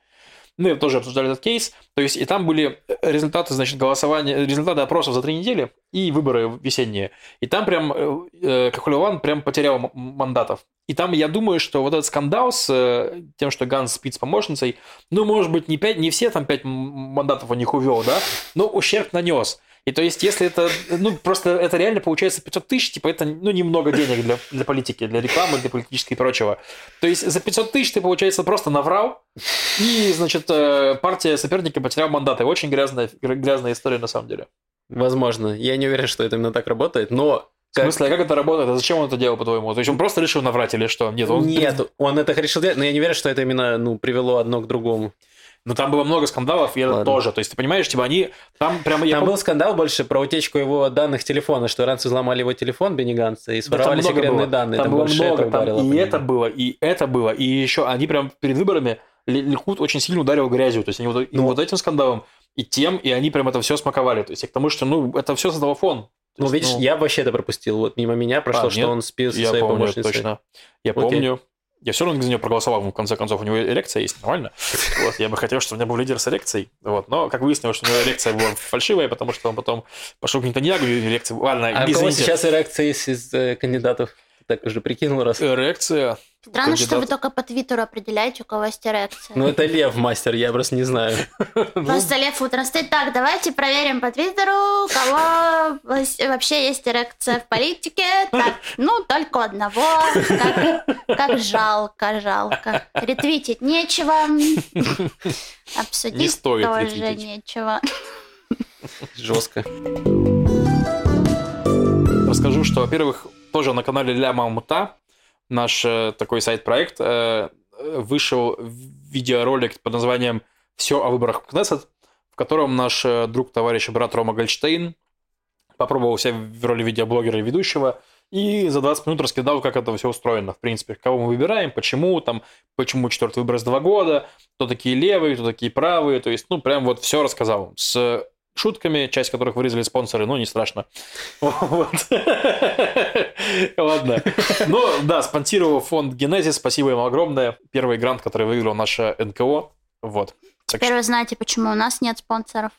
Мы Ну, тоже обсуждали этот кейс. То есть, и там были результаты, значит, голосования, результаты опросов за три недели и выборы весенние. И там прям э, э, Кахулеван прям потерял мандатов. И там, я думаю, что вот этот скандал с э, тем, что Ганс спит с помощницей, ну, может быть, не, пять, не все там пять мандатов у них увел, да, но ущерб нанес. И то есть, если это, ну, просто это реально получается 500 тысяч, типа, это, ну, немного денег для, для политики, для рекламы, для политической и прочего. То есть, за 500 тысяч ты, получается, просто наврал, и, значит, э, партия соперника потеряла мандаты. Очень грязная, грязная история, на самом деле. Возможно. Я не уверен, что это именно так работает, но... В смысле, а как это работает? А зачем он это делал, по-твоему? То есть, он просто решил наврать или что? Нет, он... Нет, он это решил делать, но я не уверен, что это именно ну, привело одно к другому. Но там было много скандалов, и это Ладно. тоже. То есть, ты понимаешь, типа, они... Там прямо... Там пом- был скандал больше про утечку его данных телефона, что раньше взломали его телефон Бенни Ганса и Да, своровали много секретные было. данные. Там, было больше много, это там ударило и это было, и это было, и еще они прям перед выборами Ли- Ликут очень сильно ударил грязью, то есть они вот, Ну. вот этим скандалом, и тем, и они прям это все смаковали, то есть к тому, что, ну, это все создало фон. Ну, есть, видишь, ну, я вообще это пропустил. Вот мимо меня прошло, А, что нет? он спил со своей помню, помощницей. точно. Я Окей. помню. Я все равно за него проголосовал, в конце концов, у него эрекция есть, нормально. Вот, я бы хотел, чтобы у меня был лидер с эрекцией. Вот, но, как выяснилось, что у него эрекция была фальшивая, потому что он потом пошел к Нетаньягу, и эрекция... Ладно, А у кого извините. сейчас эрекция есть из э, кандидатов? Так уже прикинул раз. Эрекция... Странно, что вы Кандидат. только по Твиттеру определяете, у кого есть эрекция. Ну, это Лев мастер, я просто не знаю. [LAUGHS] Просто Лев утром стоит. Так, давайте проверим по Твиттеру, у кого вообще есть эрекция в политике. Так, ну, только одного. Как, как жалко, жалко. Ретвитить нечего. Обсудить Не стоит тоже ретвитить. нечего. Жестко. Расскажу, что, во-первых, тоже на канале Ля Мамута, наш э, такой сайт-проект, э, вышел видеоролик под названием «Все о выборах в Кнессет», в котором наш э, друг, товарищ и брат Рома Гольштейн попробовал себя в роли видеоблогера и ведущего и за 20 минут раскидал, как это все устроено, в принципе, кого мы выбираем, почему, там, почему четвертый выбор с два года, кто такие левые, кто такие правые, то есть, ну, прям вот все рассказал. С шутками, часть которых вырезали спонсоры, ну, не страшно. [LAUGHS] Ладно. Ну, да, спонсировал фонд Генезис, спасибо им огромное. Первый грант, который выиграл наша НКО. Вот. Теперь вы знаете, почему у нас нет спонсоров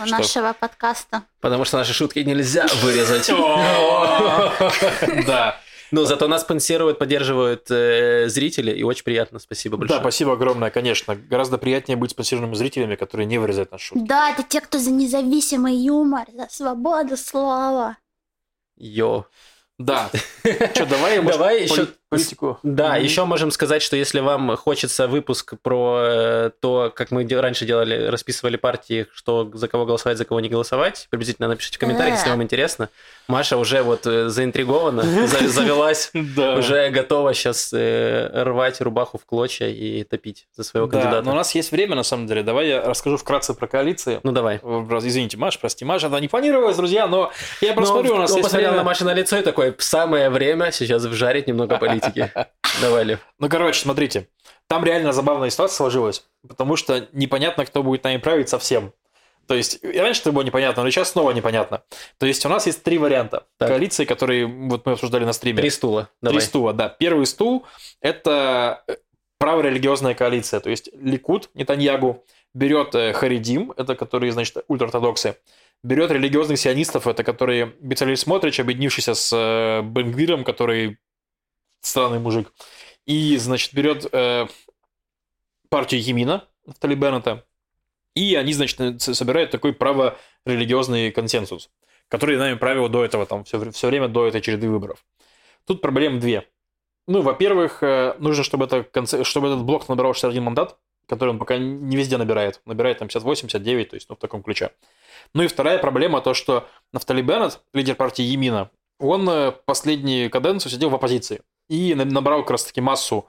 у Что? нашего подкаста. Потому что наши шутки нельзя вырезать. [LAUGHS] Да. Но зато нас спонсируют, поддерживают э, зрители, и очень приятно. Спасибо Да, большое. спасибо огромное, конечно. Гораздо приятнее быть спонсированными зрителями, которые не вырезают наши шутки. Да, это те, кто за независимый юмор, за свободу слова. Йо. Да. [LAUGHS] Что, давай, Давай еще политику. Да, Мгм. еще можем сказать, что если вам хочется выпуск про э, то, как мы раньше делали, расписывали партии, что за кого голосовать, за кого не голосовать, приблизительно напишите в комментариях, если Э. вам интересно. Маша уже вот э, заинтригована, [LAUGHS] за- завелась, [LAUGHS] уже готова сейчас рвать рубаху в клочья и топить за своего Да, кандидата. но у нас есть время, на самом деле. Давай я расскажу вкратце про коалиции. Ну давай. Извините, Маш, прости, Маша, это не планировалось, друзья, но я просто Ну, у нас он есть посмотрел на Маша на лицо и такой, самое время сейчас вжарить немного политики. [LAUGHS] [LAUGHS] Давай, Лев. Ну, короче, смотрите, там реально забавная ситуация сложилась, потому что непонятно, кто будет нами править совсем. То есть, и раньше это было непонятно, но сейчас снова непонятно. То есть, у нас есть три варианта Так. коалиции, которые вот мы обсуждали на стриме. Три стула. Три Давай. стула, да. Первый стул – это э, праворелигиозная коалиция, то есть Ликут, Нетаньягу, берет э, Харидим, это которые, значит, ультраортодоксы, берет религиозных сионистов, это которые Бецалель Смотрич, объединившийся с э, Бенгвиром, который странный мужик, и, значит, берет э, партию Емина, Нафтали Беннета, и они, значит, с- собирают такой праворелигиозный консенсус, который нами правил до этого, там, все, все время до этой череды выборов. Тут проблем две. Ну, во-первых, э, нужно, чтобы, это, чтобы этот блок набирал 61 мандат, который он пока не везде набирает. Набирает там 58, 59, то есть ну, в таком ключе. Ну и вторая проблема, то, что Нафтали Беннет, лидер партии Емина, он э, последнюю каденцию сидел в оппозиции и на- набрал как раз-таки массу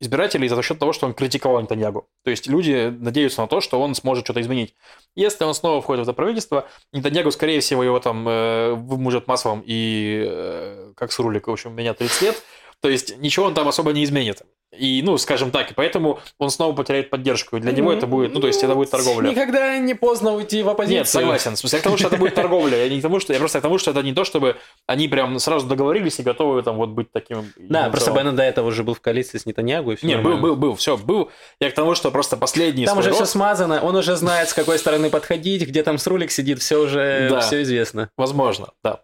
избирателей за счет того, что он критиковал Нетаньягу. То есть люди надеются на то, что он сможет что-то изменить. Если он снова входит в это правительство, Нетаньягу, скорее всего, его там э, выможет маслом и э, как с рулика, в общем, меня 30 лет. То есть ничего он там особо не изменит. И, ну, скажем так, и поэтому он снова потеряет поддержку. И для него это будет, ну, то есть это будет торговля. Никогда не поздно уйти в оппозицию. Нет, согласен. В смысле, я к тому, что это будет торговля. Я не к тому, что я просто к тому, что это не то, чтобы они прям сразу договорились и готовы там вот быть таким. Да, просто. Беннет до этого уже был в коалиции с Нетаньягу. И все Не, был, был, был, все, был. Я к тому, что просто последний Там уже все смазано, он уже знает, с какой стороны подходить, где там срулик сидит, все уже все известно. возможно, да.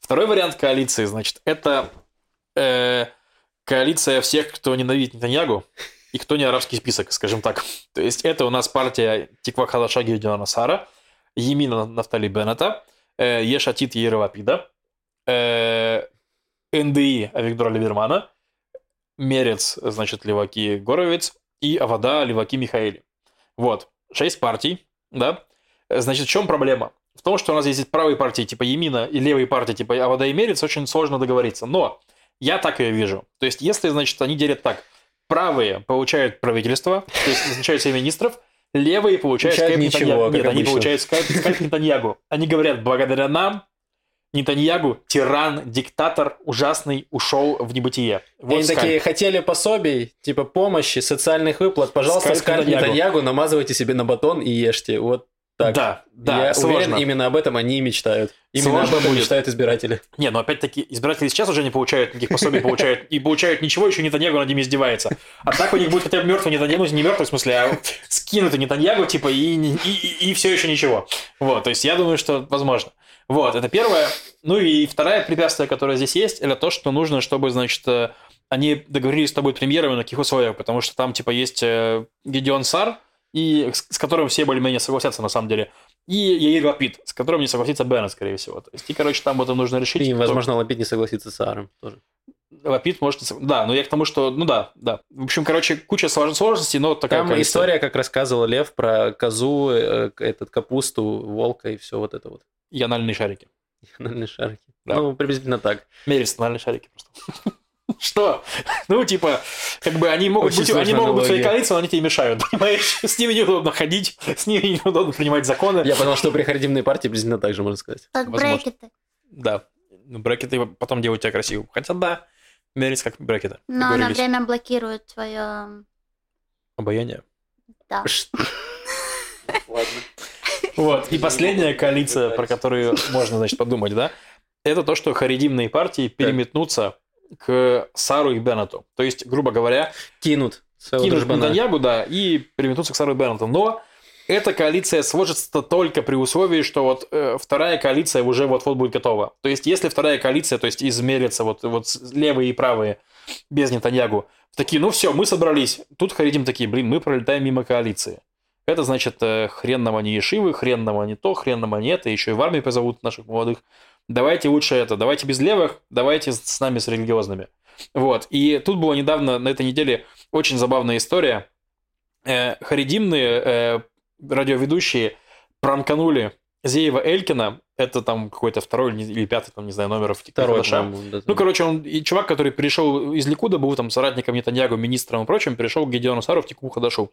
Второй вариант коалиции, значит, это э, коалиция всех, кто ненавидит Нетаньягу и кто не арабский список, скажем так. То есть это у нас партия Тиква Халаша Гедеона Насара, Емина Нафтали Беннета, э, Ешатит Яира Лапида, э, НДИ Авигдора Либермана, Мерец, значит, Леваки Горовец и Авада Леваки Михаили. Вот, шесть партий, да. Значит, в чем проблема? В том, что у нас есть правые партии типа Емина и левые партии типа Авада и Мерец, очень сложно договориться. Но я так ее вижу. То есть, если, значит, они делят так. Правые получают правительство, то есть назначают себе министров, левые получают скайп ничего, Нетаньягу. Нет, они обычно. получают скайп, скайп [LAUGHS] Нетаньягу. Они говорят, благодаря нам Нетаньягу, тиран, диктатор, ужасный, ушел в небытие. Вот они скайп. такие, хотели пособий, типа помощи, социальных выплат, пожалуйста, Скайп скайп Нетаньягу. Нетаньягу, намазывайте себе на батон и ешьте. Вот так. Да, да, Я сложно. уверен, именно об этом они и мечтают. Именно Сложно об этом будет. мечтают избиратели. Не, но опять-таки избиратели сейчас уже не получают никаких пособий, получают и получают ничего, еще Нетаньягу над ними издевается. А так у них будет хотя бы мертвый Нетаньягу, ну, не мертвый в смысле, а скинутый Нетаньягу, типа, и, и, и, и все еще ничего. Вот, то есть я думаю, что возможно. Вот, это первое. Ну и второе препятствие, которое здесь есть, это то, что нужно, чтобы, значит, э, они договорились, кто будет премьером и на каких условиях, потому что там, типа, есть э, Гедеон Сар, и с, которым все более-менее согласятся, на самом деле, и Яир Лапид, с которым не согласится Беннет, скорее всего. То есть, и, короче, там вот это нужно решить. И, кто- возможно, Лапид не согласится с Сааром тоже. Лапид может... Да, но я к тому, что... Ну да, да. В общем, короче, куча слож- сложностей, но такая Там коалиция. история, как рассказывал Лев, про козу, э, этот капусту, волка и все вот это вот. И анальные шарики. [LAUGHS] Анальные шарики. Да. Ну, приблизительно так. Мерились анальные шарики просто. [LAUGHS] [LAUGHS] Что? Ну, типа, как бы они могут Очень быть, они могут быть в своей коалиции, но они тебе мешают, [LAUGHS] понимаешь? С ними неудобно ходить, [LAUGHS] с ними неудобно принимать законы. Я понял, что при харидимной партии приблизительно так же можно сказать. Как Возможно. брекеты. Да. ну, брекеты потом делают тебя красивым. Хотя да, мерится как брекеты. Но на время блокирует твое... Обаяние. Да. Ладно. Вот. И последняя коалиция, про которую можно, значит, подумать, да, это то, что харидимные партии переметнутся к Сару и Беннету. То есть, грубо говоря, Кинут. кинут. Нетаньягу, да, и переметнутся к Сару и Беннету. Но эта коалиция сложится только при условии, что вот э, вторая коалиция уже вот-вот будет готова. То есть, если вторая коалиция, то есть измерится вот, вот левые и правые без Нетаньягу, такие, ну все, мы собрались. Тут Харидим такие, блин, мы пролетаем мимо коалиции. Это значит, э, хренного не Ешивы, хренного не то, хренного не это, еще и в армии позовут наших молодых. Давайте лучше это, давайте без левых, давайте с- нами, с религиозными. Вот, и тут была недавно, на этой неделе, очень забавная история. Э, харидимные э, радиоведущие пранканули Зеева Элькина, это там какой-то второй или пятый, там, не знаю, номер в Второй, да, Ну, короче, он и чувак, который пришел из Ликуда, был там соратником Нетаньягу, министром и прочим, перешел к Гедеону Сару в Тику Хадашу.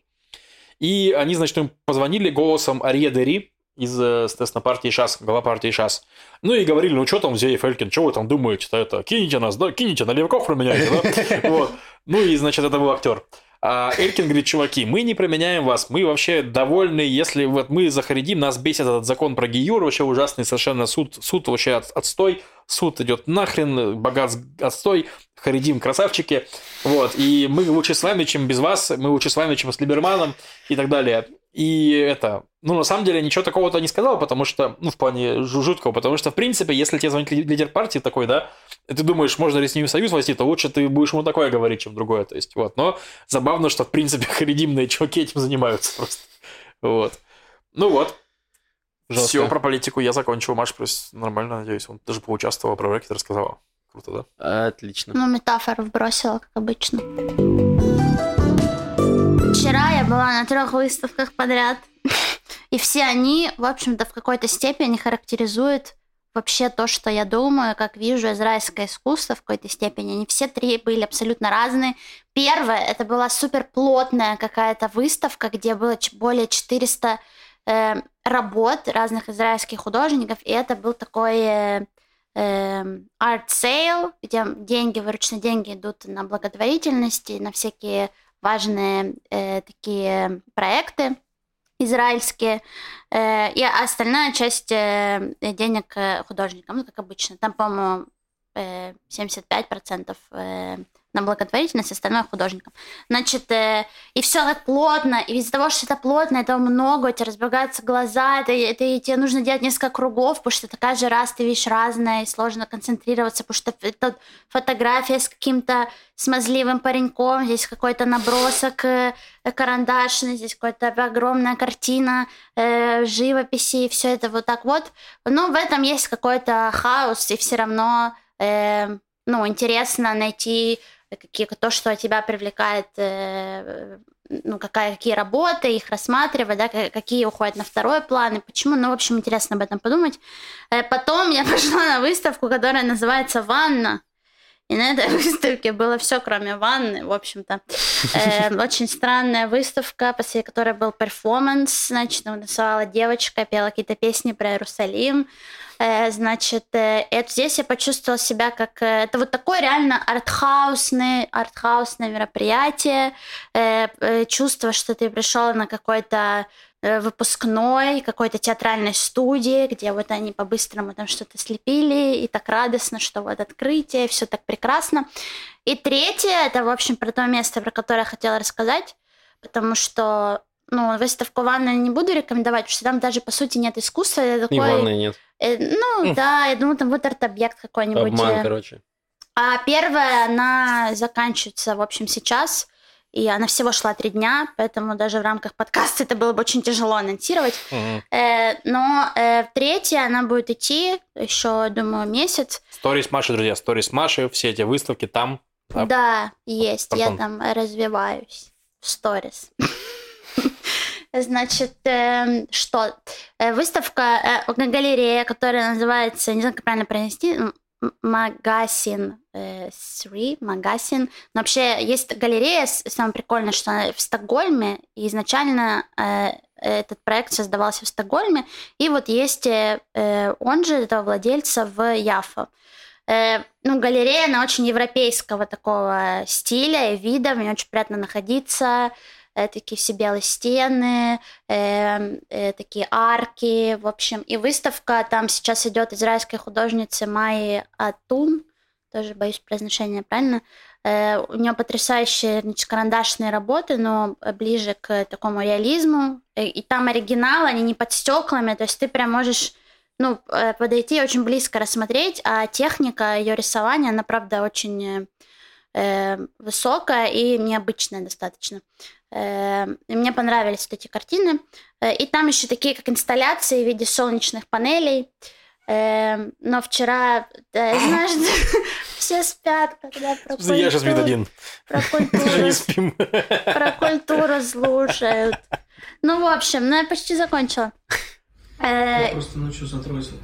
И они, значит, им позвонили голосом Арье Дери из, э, соответственно, партии ШАС, глава партии ШАС. Ну и говорили, ну что там, Зеев Элькин, что вы там думаете-то это? Кинете нас, да? Кинете, на леваков променяете, да? [LAUGHS] Вот. Ну и, значит, это был актер. А Элькин говорит, чуваки, мы не променяем вас, мы вообще довольны, если вот мы захаридим, нас бесит этот закон про Гиюр, вообще ужасный совершенно суд, суд вообще от- отстой, суд идет нахрен, богат отстой, харидим красавчики, вот, и мы лучше с вами, чем без вас, мы лучше с вами, чем с Либерманом и так далее. И это, ну, на самом деле, ничего такого-то не сказал, потому что, ну, в плане жу- жуткого, потому что, в принципе, если тебе звонит ли- лидер партии такой, да, и ты думаешь, можно ли с ним в союз войти, то лучше ты будешь ему такое говорить, чем другое, то есть, вот. Но забавно, что, в принципе, [LAUGHS] харидимные чуваки этим занимаются просто. Вот. Ну вот. Жестко. Все про политику я закончил. Маш, просто нормально, надеюсь. Он даже поучаствовал, про рэкет рассказала. Круто, да? Отлично. Ну, метафору вбросила, как обычно. Вчера я была на трех выставках подряд. И все они, в общем-то, в какой-то степени характеризуют вообще то, что я думаю, как вижу израильское искусство в какой-то степени. Они все три были абсолютно разные. Первое, это была супер плотная какая-то выставка, где было более 400 э, работ разных израильских художников, и это был такой э, эм, art где деньги, вырученные деньги идут на благотворительность и на всякие важные э, такие проекты израильские, Э, и остальная часть э, денег э, художникам, ну, как обычно. Там, по-моему, э, 75% э, на благотворительность, остальное художникам. Значит, э, и все так плотно, и из-за того, что это плотно, этого много, у тебя разбегаются глаза, это, это, и тебе нужно делать несколько кругов, потому что такая же раз ты видишь разное, и сложно концентрироваться, потому что это фотография с каким-то смазливым пареньком, здесь какой-то набросок э, карандашный, здесь какая-то огромная картина э, живописи, и все это вот так вот. Но в этом есть какой-то хаос, и все равно э, ну, интересно найти какие, то, что тебя привлекает, э, ну, какая, какие работы, их рассматривать, да, ка- какие уходят на второй план, и почему, ну, в общем, интересно об этом подумать. Э, Потом я [LAUGHS] пошла на выставку, которая называется «Ванна», и на этой [LAUGHS] выставке было все, кроме ванны, в общем-то. Э, очень странная выставка, после которой был перформанс. Значит, там рисовала девочка, пела какие-то песни про Иерусалим. Э, значит, э, это, здесь я почувствовала себя как... э, это вот такое реально артхаусное, артхаусное мероприятие. Чувство, что ты пришел на какой-то выпускной какой-то театральной студии, где вот они по-быстрому там что-то слепили, и так радостно, что вот открытие, все так прекрасно. И третье, это, в общем, про то место, про которое я хотела рассказать, потому что ну, выставку ванны не буду рекомендовать, потому что там даже, по сути, нет искусства. И такой, ванной нет. э, ну, да, я думаю, там будет арт-объект какой-нибудь. Обман, э, короче. а первая, она заканчивается, в общем, сейчас. И она всего шла три дня, поэтому даже в рамках подкаста это было бы очень тяжело анонсировать. Э, но э, третья, она будет идти еще, думаю, месяц. Сторис Маши, друзья, сторис Маши, все эти выставки там. Да. Да, есть. Я Пардон. там развиваюсь в сторис. [LAUGHS] Значит, эм, что? Э, Выставка, э, галерея, которая называется, не знаю, как правильно произнести, м, Магасин 3, Магасин. Но вообще есть галерея, самое прикольное, что она в Стокгольме, и изначально э, этот проект создавался в Стокгольме, и вот есть э, он же, этого владельца, в Яфа. Э, ну, галерея, она очень европейского такого стиля и вида, мне очень приятно находиться, э, такие все белые стены, э, э, такие арки, в общем. И выставка там сейчас идет израильской художницы Майи Атун, тоже боюсь произношения правильно. Э, у нее потрясающие значит, карандашные работы, но ближе к такому реализму. Э, и там оригинал, они не под стеклами, то есть ты прям можешь ну, э, подойти очень близко рассмотреть, а техника ее рисования, она, правда, очень э, высокая и необычная достаточно. Э, и мне понравились вот эти картины. Э, и там еще такие, как инсталляции в виде солнечных панелей. Э, но вчера, да, знаешь, [LAUGHS] все спят, когда про культуру... Я сейчас один. Про [LAUGHS] культуру... Про культуру слушают. Ну, в общем, ну, я почти закончила. Я просто ночью затросил.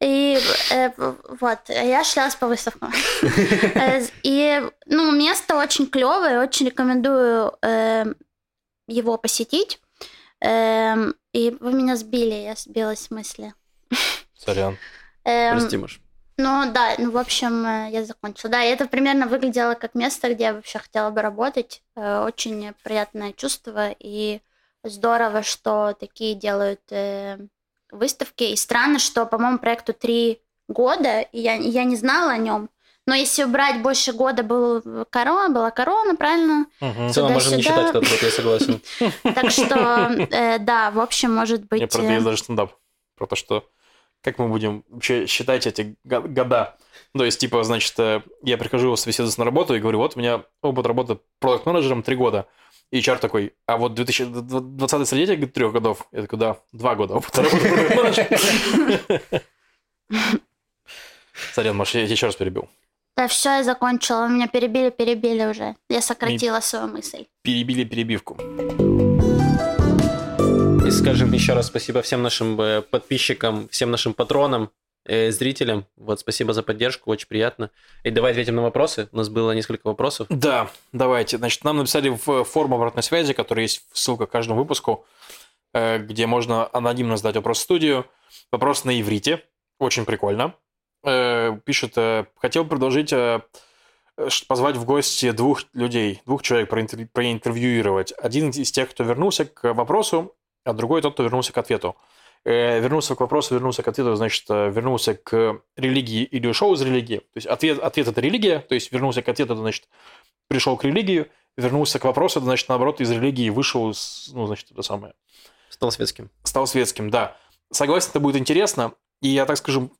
И э, вот, я шлялась по выставкам. Э, и, ну, место очень клевое, очень рекомендую э, его посетить. Эм, и вы меня сбили, я сбилась в мысли. Сорян. Эм, Прости, Маш. Ну да, ну в общем, я закончила. Да, и это примерно выглядело как место, где я вообще хотела бы работать. Очень приятное чувство и здорово, что такие делают выставки. И странно, что, по-моему, проекту три года, и я, я не знала о нем. Но если убрать больше года был корона, была корона, правильно? Угу. В целом можно не считать этот год, я согласен. [LAUGHS] Так что, э, да, в общем, может быть... Я правда, есть даже стендап про то, что как мы будем вообще считать эти года. То есть, типа, значит, э, я прихожу собеседоваться на работу и говорю, вот у меня опыт работы продукт-менеджером три года. И HR такой, а вот 2020 столетие говорит, трех годов. Я такой, да, два года опыта Сорян, Маша, я тебя еще раз перебил. Да все, я закончила. Меня перебили, перебили уже. Я сократила свою мысль. Перебили перебивку. И скажем еще раз спасибо всем нашим э, подписчикам, всем нашим патронам, э, зрителям. Вот, спасибо за поддержку, очень приятно. И давай ответим на вопросы. У нас было несколько вопросов. Да, давайте. Значит, нам написали в форму обратной связи, которая есть ссылка к каждому выпуску, э, где можно анонимно задать вопрос в студию. Вопрос на иврите. Очень прикольно. Э, пишет, э, хотел предложить э, позвать в гости двух людей, двух человек проинтервьюировать. Один из тех, кто вернулся к вопросу, а другой тот, кто вернулся к ответу. Э, вернулся к вопросу, вернулся к ответу, значит, э, вернулся к религии или ушел из религии. То есть ответ, ответ это религия, то есть вернулся к ответу, значит, пришел к религии, вернулся к вопросу, значит, наоборот, из религии вышел, ну, значит, это самое. Стал светским. Стал светским, да. Согласен, это будет интересно. И я так скажу,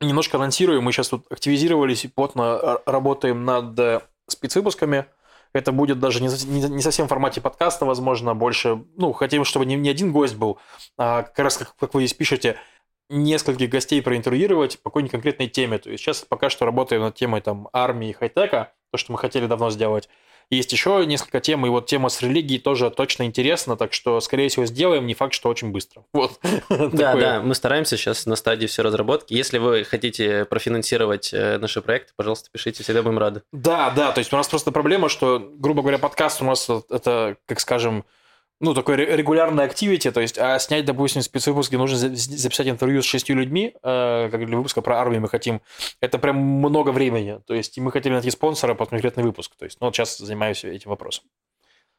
немножко анонсирую, мы сейчас тут активизировались и плотно э, работаем над спецвыпусками – это будет даже не, совсем в формате подкаста, возможно, больше, ну, хотим, чтобы не, один гость был, а как раз, как вы здесь пишете, нескольких гостей проинтервьюировать по какой-нибудь конкретной теме. То есть сейчас пока что работаем над темой там армии и хай-тека, то, что мы хотели давно сделать. Есть еще несколько тем, и вот тема с религией тоже точно интересна, так что, скорее всего, сделаем, не факт, что очень быстро. [LAUGHS] Вот. Да, да, мы стараемся сейчас на стадии все разработки. Если вы хотите профинансировать э, наши проекты, пожалуйста, пишите, всегда будем рады. Да, да, то есть у нас просто проблема, что, грубо говоря, подкаст у нас это, как скажем, ну, такой регулярный активити, то есть, а снять, допустим, спецвыпуск, где нужно записать интервью с шестью людьми, э, как для выпуска про армию мы хотим, это прям много времени, то есть, мы хотели найти спонсора под конкретный выпуск, то есть, ну, вот сейчас занимаюсь этим вопросом.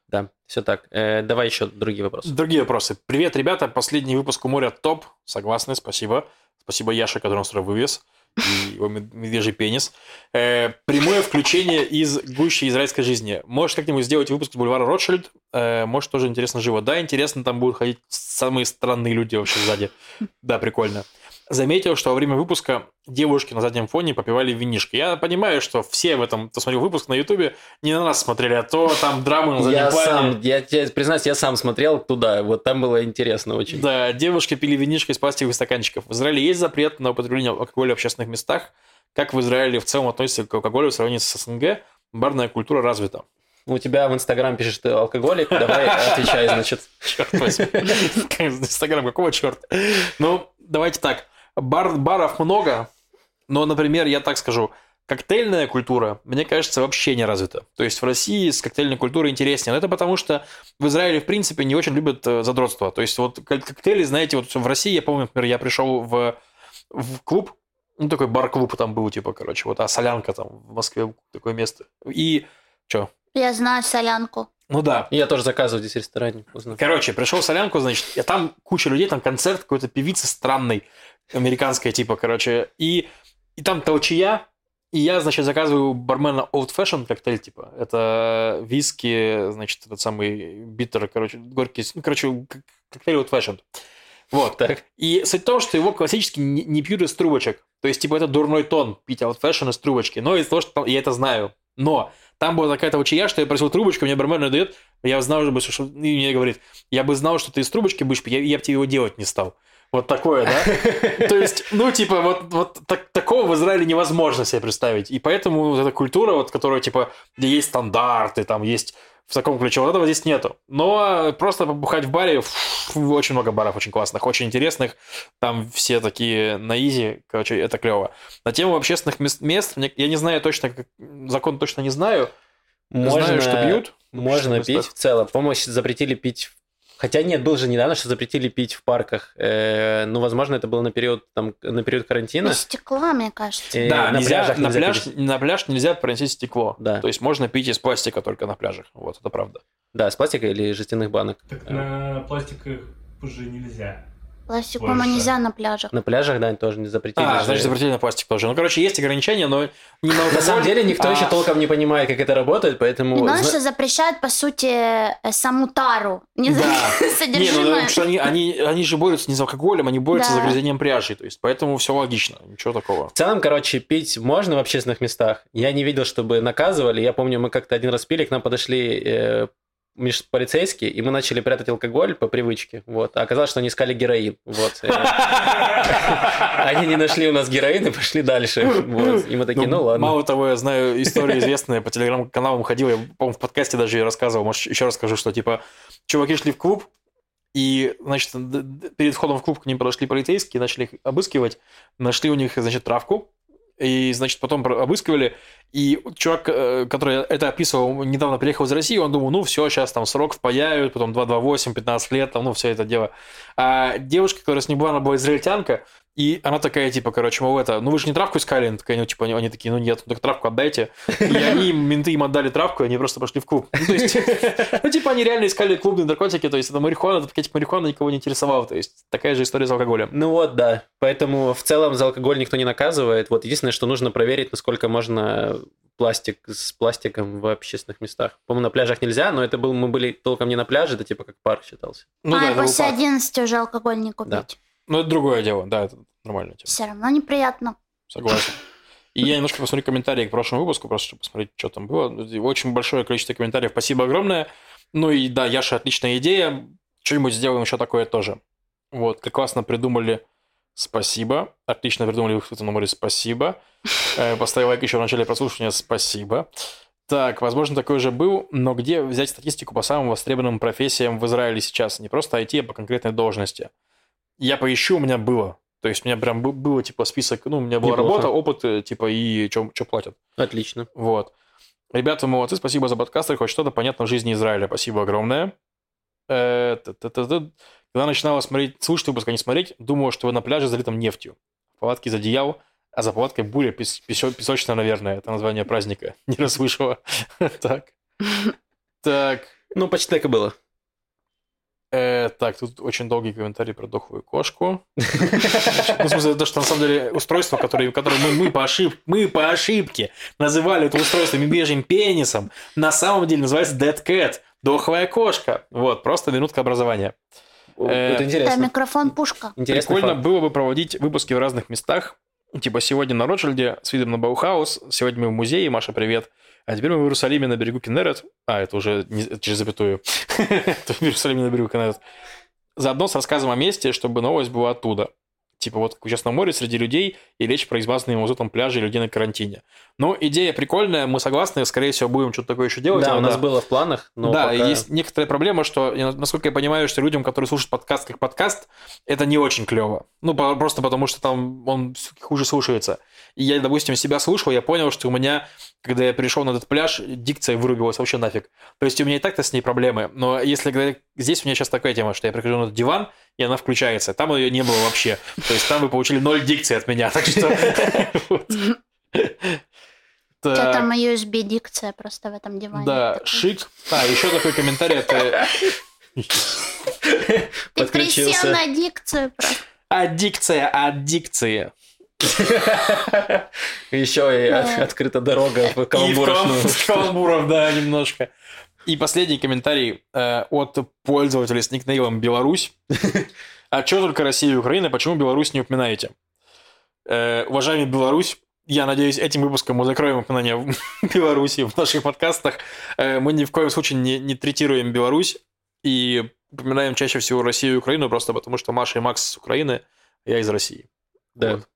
Да, все так. Э, давай еще другие вопросы. Другие вопросы. Привет, ребята, последний выпуск у моря топ, согласны, спасибо. Спасибо Яше, который нас вчера вывез и его медвежий пенис. Э, прямое включение из гущей израильской жизни. Можешь как-нибудь сделать выпуск с бульвара Ротшильд? Э, может, тоже интересно живо. Да, интересно, там будут ходить самые странные люди вообще сзади. Да, прикольно заметил, что во время выпуска девушки на заднем фоне попивали винишко. Я понимаю, что все в этом, кто смотрел выпуск на Ютубе, не на нас смотрели, а то там драмы на заднем я плане. Сам, я тебе признаюсь, я сам смотрел туда, вот там было интересно очень. Да, девушки пили винишко из пластиковых стаканчиков. В Израиле есть запрет на употребление алкоголя в общественных местах. Как в Израиле в целом относится к алкоголю в сравнении с СНГ? Барная культура развита. У тебя в Инстаграм пишешь, ты алкоголик, давай отвечай, значит. [LAUGHS] Черт возьми. [LAUGHS] Инстаграм, какого черта? Ну, давайте так. Бар, баров много, но, например, я так скажу, коктейльная культура, мне кажется, вообще не развита. То есть в России с коктейльной культурой интереснее. Но это потому, что в Израиле, в принципе, не очень любят э, задротство. То есть вот кок- коктейли, знаете, вот в России, я помню, например, я пришел в, в клуб, ну, такой бар-клуб там был, типа, короче, вот, а солянка там в Москве такое место. И что? Я знаю солянку. Ну да, Я тоже заказываю здесь в ресторане. Узнал. Короче, пришел в солянку, значит, и там куча людей, там концерт какой-то певицы странной, американской типа, короче, и, и там толчья, и я, значит, заказываю бармена Old Fashion коктейль, типа, это виски, значит, этот самый биттер, короче, горький, ну, короче, коктейль Old Fashion. Вот. Так. И суть в том, что его классически не, не пьют из трубочек. То есть, типа, это дурной тон пить Old Fashion из трубочки. Но из-за того, что там- я это знаю. Но там была такая толчья, что я просил трубочку, мне бармен дает, я знал, бы, что... И мне говорит, я бы знал, что ты из трубочки будешь пить, я, я бы тебе его делать не стал. Вот такое, да? [LAUGHS] То есть, ну, типа, вот, вот так- такого в Израиле невозможно себе представить. И поэтому вот эта культура, вот, которая, типа, где есть стандарты, там есть в таком ключе, вот этого здесь нету. Но просто побухать в баре, фу, очень много баров очень классных, очень интересных. Там все такие на изи, короче, это клево. На тему общественных мест, мест я не знаю точно, как, закон точно не знаю. Знаю, что бьют. Можно пить в целом. По-моему, щ- запретили пить... Хотя нет, был же недавно, что запретили пить в парках. Э, ну, возможно, это было на период, там, на период карантина. Из стекла, мне кажется. Э, Да, на нельзя, пляжах на, нельзя пляж, пить. на пляж нельзя проносить стекло. Да. То есть можно пить из пластика только на пляжах. Вот, это правда. Да, с пластика или жестяных банок. Так на пластиках уже нельзя. Пластику Больше. нельзя на пляжах. На пляжах, да, тоже не запретили. А, же. значит, запретили на пластик тоже. Ну, короче, есть ограничения, но не на На самом деле никто а- еще толком не понимает, как это работает, поэтому... Главное, зна- что запрещают, по сути, э, саму тару. Не Да. за- [LAUGHS] Не, ну, содержимое. потому что они, они, они же борются не с алкоголем, они борются Да. с загрязнением пряжи. То есть, поэтому все логично. Ничего такого. В целом, короче, пить можно в общественных местах. Я не видел, чтобы наказывали. Я помню, мы как-то один раз пили, к нам подошли э, полицейские, и мы начали прятать алкоголь по привычке. Вот. А оказалось, что они искали героин. Вот. [LAUGHS] Они не нашли у нас героин и пошли дальше. Вот. И мы такие, ну ладно. Мало того, я знаю историю известную, по телеграм-каналам ходил, я, по-моему, в подкасте даже ее рассказывал, может, еще расскажу, что, типа, чуваки шли в клуб, и, значит, перед входом в клуб к ним подошли полицейские, начали их обыскивать, нашли у них, значит, травку, и, значит, потом обыскивали, и чувак, э, который это описывал, недавно приехал из России, он думал, ну, все, сейчас там срок впаяют, потом 228, 15 лет, там, ну, все это дело. А девушка, которая с ним была, она была израильтянка, и она такая, типа, короче, мол, это, ну вы же не травку искали? Она такая, ну, типа, они, они такие, ну нет, ну так травку отдайте. И они, им- менты им отдали травку, и они просто пошли в клуб. Ну, то есть, ну, типа, они реально искали клубные наркотики, то есть, это марихуана, это пакетик марихуаны никого не интересовал, то есть, такая же история с алкоголем. Ну вот, да. Поэтому в целом за алкоголь никто не наказывает. Вот единственное, что нужно проверить, насколько можно пластик с пластиком в общественных местах. По-моему, на пляжах нельзя, но это был, мы были толком не на пляже, это типа как парк считался. Ну, а, да, после парк. 11 уже алкоголь не Да. Ну, это другое дело, да, это нормальная тема, Все равно неприятно. согласен. И я немножко посмотрю комментарии к прошлому выпуску, просто чтобы посмотреть, что там было. Очень большое количество комментариев, спасибо огромное. Ну и да, Яша, отличная идея. Что-нибудь сделаем еще такое тоже. Вот, как классно придумали. Спасибо. Отлично придумали в на море. Спасибо. Э, Поставил лайк еще в начале прослушивания. Спасибо. Так, возможно, такой же был, но где взять статистику по самым востребованным профессиям в Израиле сейчас? Не просто IT, а по конкретной должности. Я поищу, у меня было. То есть у меня прям был- было, типа, список, ну, у меня была Неплохо. работа, опыт, э, типа, и что платят. Отлично. Вот. Ребята, молодцы, спасибо за подкасты, хоть что-то понятно в жизни Израиля. Спасибо огромное. Э. Когда начинала смотреть, слушать выпуск, а не смотреть, думала, что вы на пляже залитом нефтью. В палатке из одеял, а за палаткой буря пес- песо- песочная, наверное. Это название праздника. [LAUGHS] Не расслышала. [LAUGHS] Так. Так. Ну, почти так и было. Э, так, тут очень долгий комментарий про дохлую кошку. [LAUGHS] Ну, в смысле, то, что на самом деле устройство, которое, которое мы, мы, по ошиб, мы по ошибке называли это устройство медвежьим пенисом, на самом деле называется Dead Cat, дохлая кошка. Вот, просто минутка образования. Э, Это Это интересно. микрофон пушка. Интересный Прикольно факт. было бы проводить выпуски в разных местах. Типа сегодня на Ротшильде с видом на Баухаус, сегодня мы в музее, Маша, привет. А теперь мы в Иерусалиме на берегу Кеннерет. А, это уже не- через запятую. [LAUGHS] В Иерусалиме на берегу Кеннерет. Заодно с рассказом о месте, чтобы новость была оттуда. типа вот как сейчас на море среди людей и лечь про измазанные мазутом пляжи людей на карантине. Ну, идея прикольная, мы согласны, скорее всего, будем что-то такое еще делать. Да, у иногда. нас было в планах, но да, пока- есть некоторая проблема, что, насколько я понимаю, что людям, которые слушают подкаст как подкаст, это не очень клево. Ну, просто потому что там он хуже слушается. И я, допустим, себя слушал, я понял, что у меня, когда я пришел на этот пляж, дикция вырубилась вообще нафиг. То есть у меня и так-то с ней проблемы. Но если говорить- здесь у меня сейчас такая тема, что я прихожу на этот диван, и она включается. Там ее не было вообще. То есть там вы получили ноль дикции от меня. Так что... [LAUGHS] У тебя там USB-дикция просто в этом диване. Да, шик. А, еще такой комментарий от э, Ты подключился. на дикцию просто. Аддикция, аддикция. Еще и открыта дорога в каламбурочную. калам- в каламбуров, да, немножко. И последний комментарий э, от пользователя с никнеймом Беларусь. А что только Россия и Украина, почему Беларусь не упоминаете? Э, уважаемый Беларусь, я надеюсь, этим выпуском мы закроем упоминание [LAUGHS] Беларуси в наших подкастах. Э, мы ни в коем случае не, не третируем Беларусь и упоминаем чаще всего Россию и Украину, просто потому что Маша и Макс с Украины, а я из России. Да. Вот.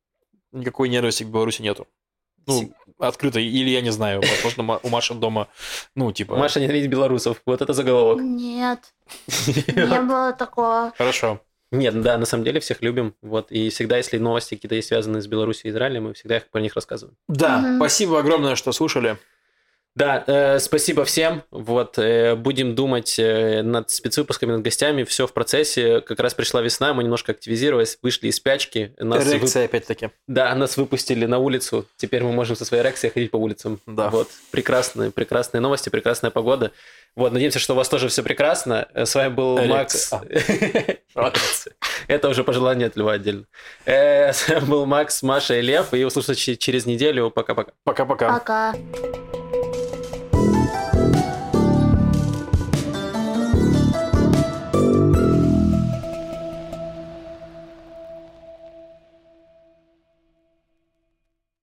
Никакой ненависти к Беларуси нету. Ну, открыто. Или я не знаю, возможно, у Маши дома, ну, типа... Маша ненавидит белорусов. Вот это заголовок. Нет, [LAUGHS] не было такого. Хорошо. Нет, да, на самом деле всех любим. Вот. И всегда, если новости какие-то есть связанные с Беларусью и Израилем, мы всегда их про них рассказываем. Да, спасибо огромное, что слушали. Да, э, спасибо всем. Вот, э, будем думать э, над спецвыпусками, над гостями. Все в процессе. Как раз пришла весна, мы немножко активизировались, вышли из спячки. Нас вып- Эрекция, опять-таки. Да, нас выпустили на улицу. Теперь мы можем со своей эрекцией ходить по улицам. Да. Вот, прекрасные, прекрасные новости, прекрасная погода. Вот, надеемся, что у вас тоже все прекрасно. С вами был Эрекция. Макс. [LAUGHS] Это уже пожелание от Льва отдельно. Э, С вами был Макс, Маша и Лев. И услышимся через неделю. Пока-пока. Пока-пока. Пока.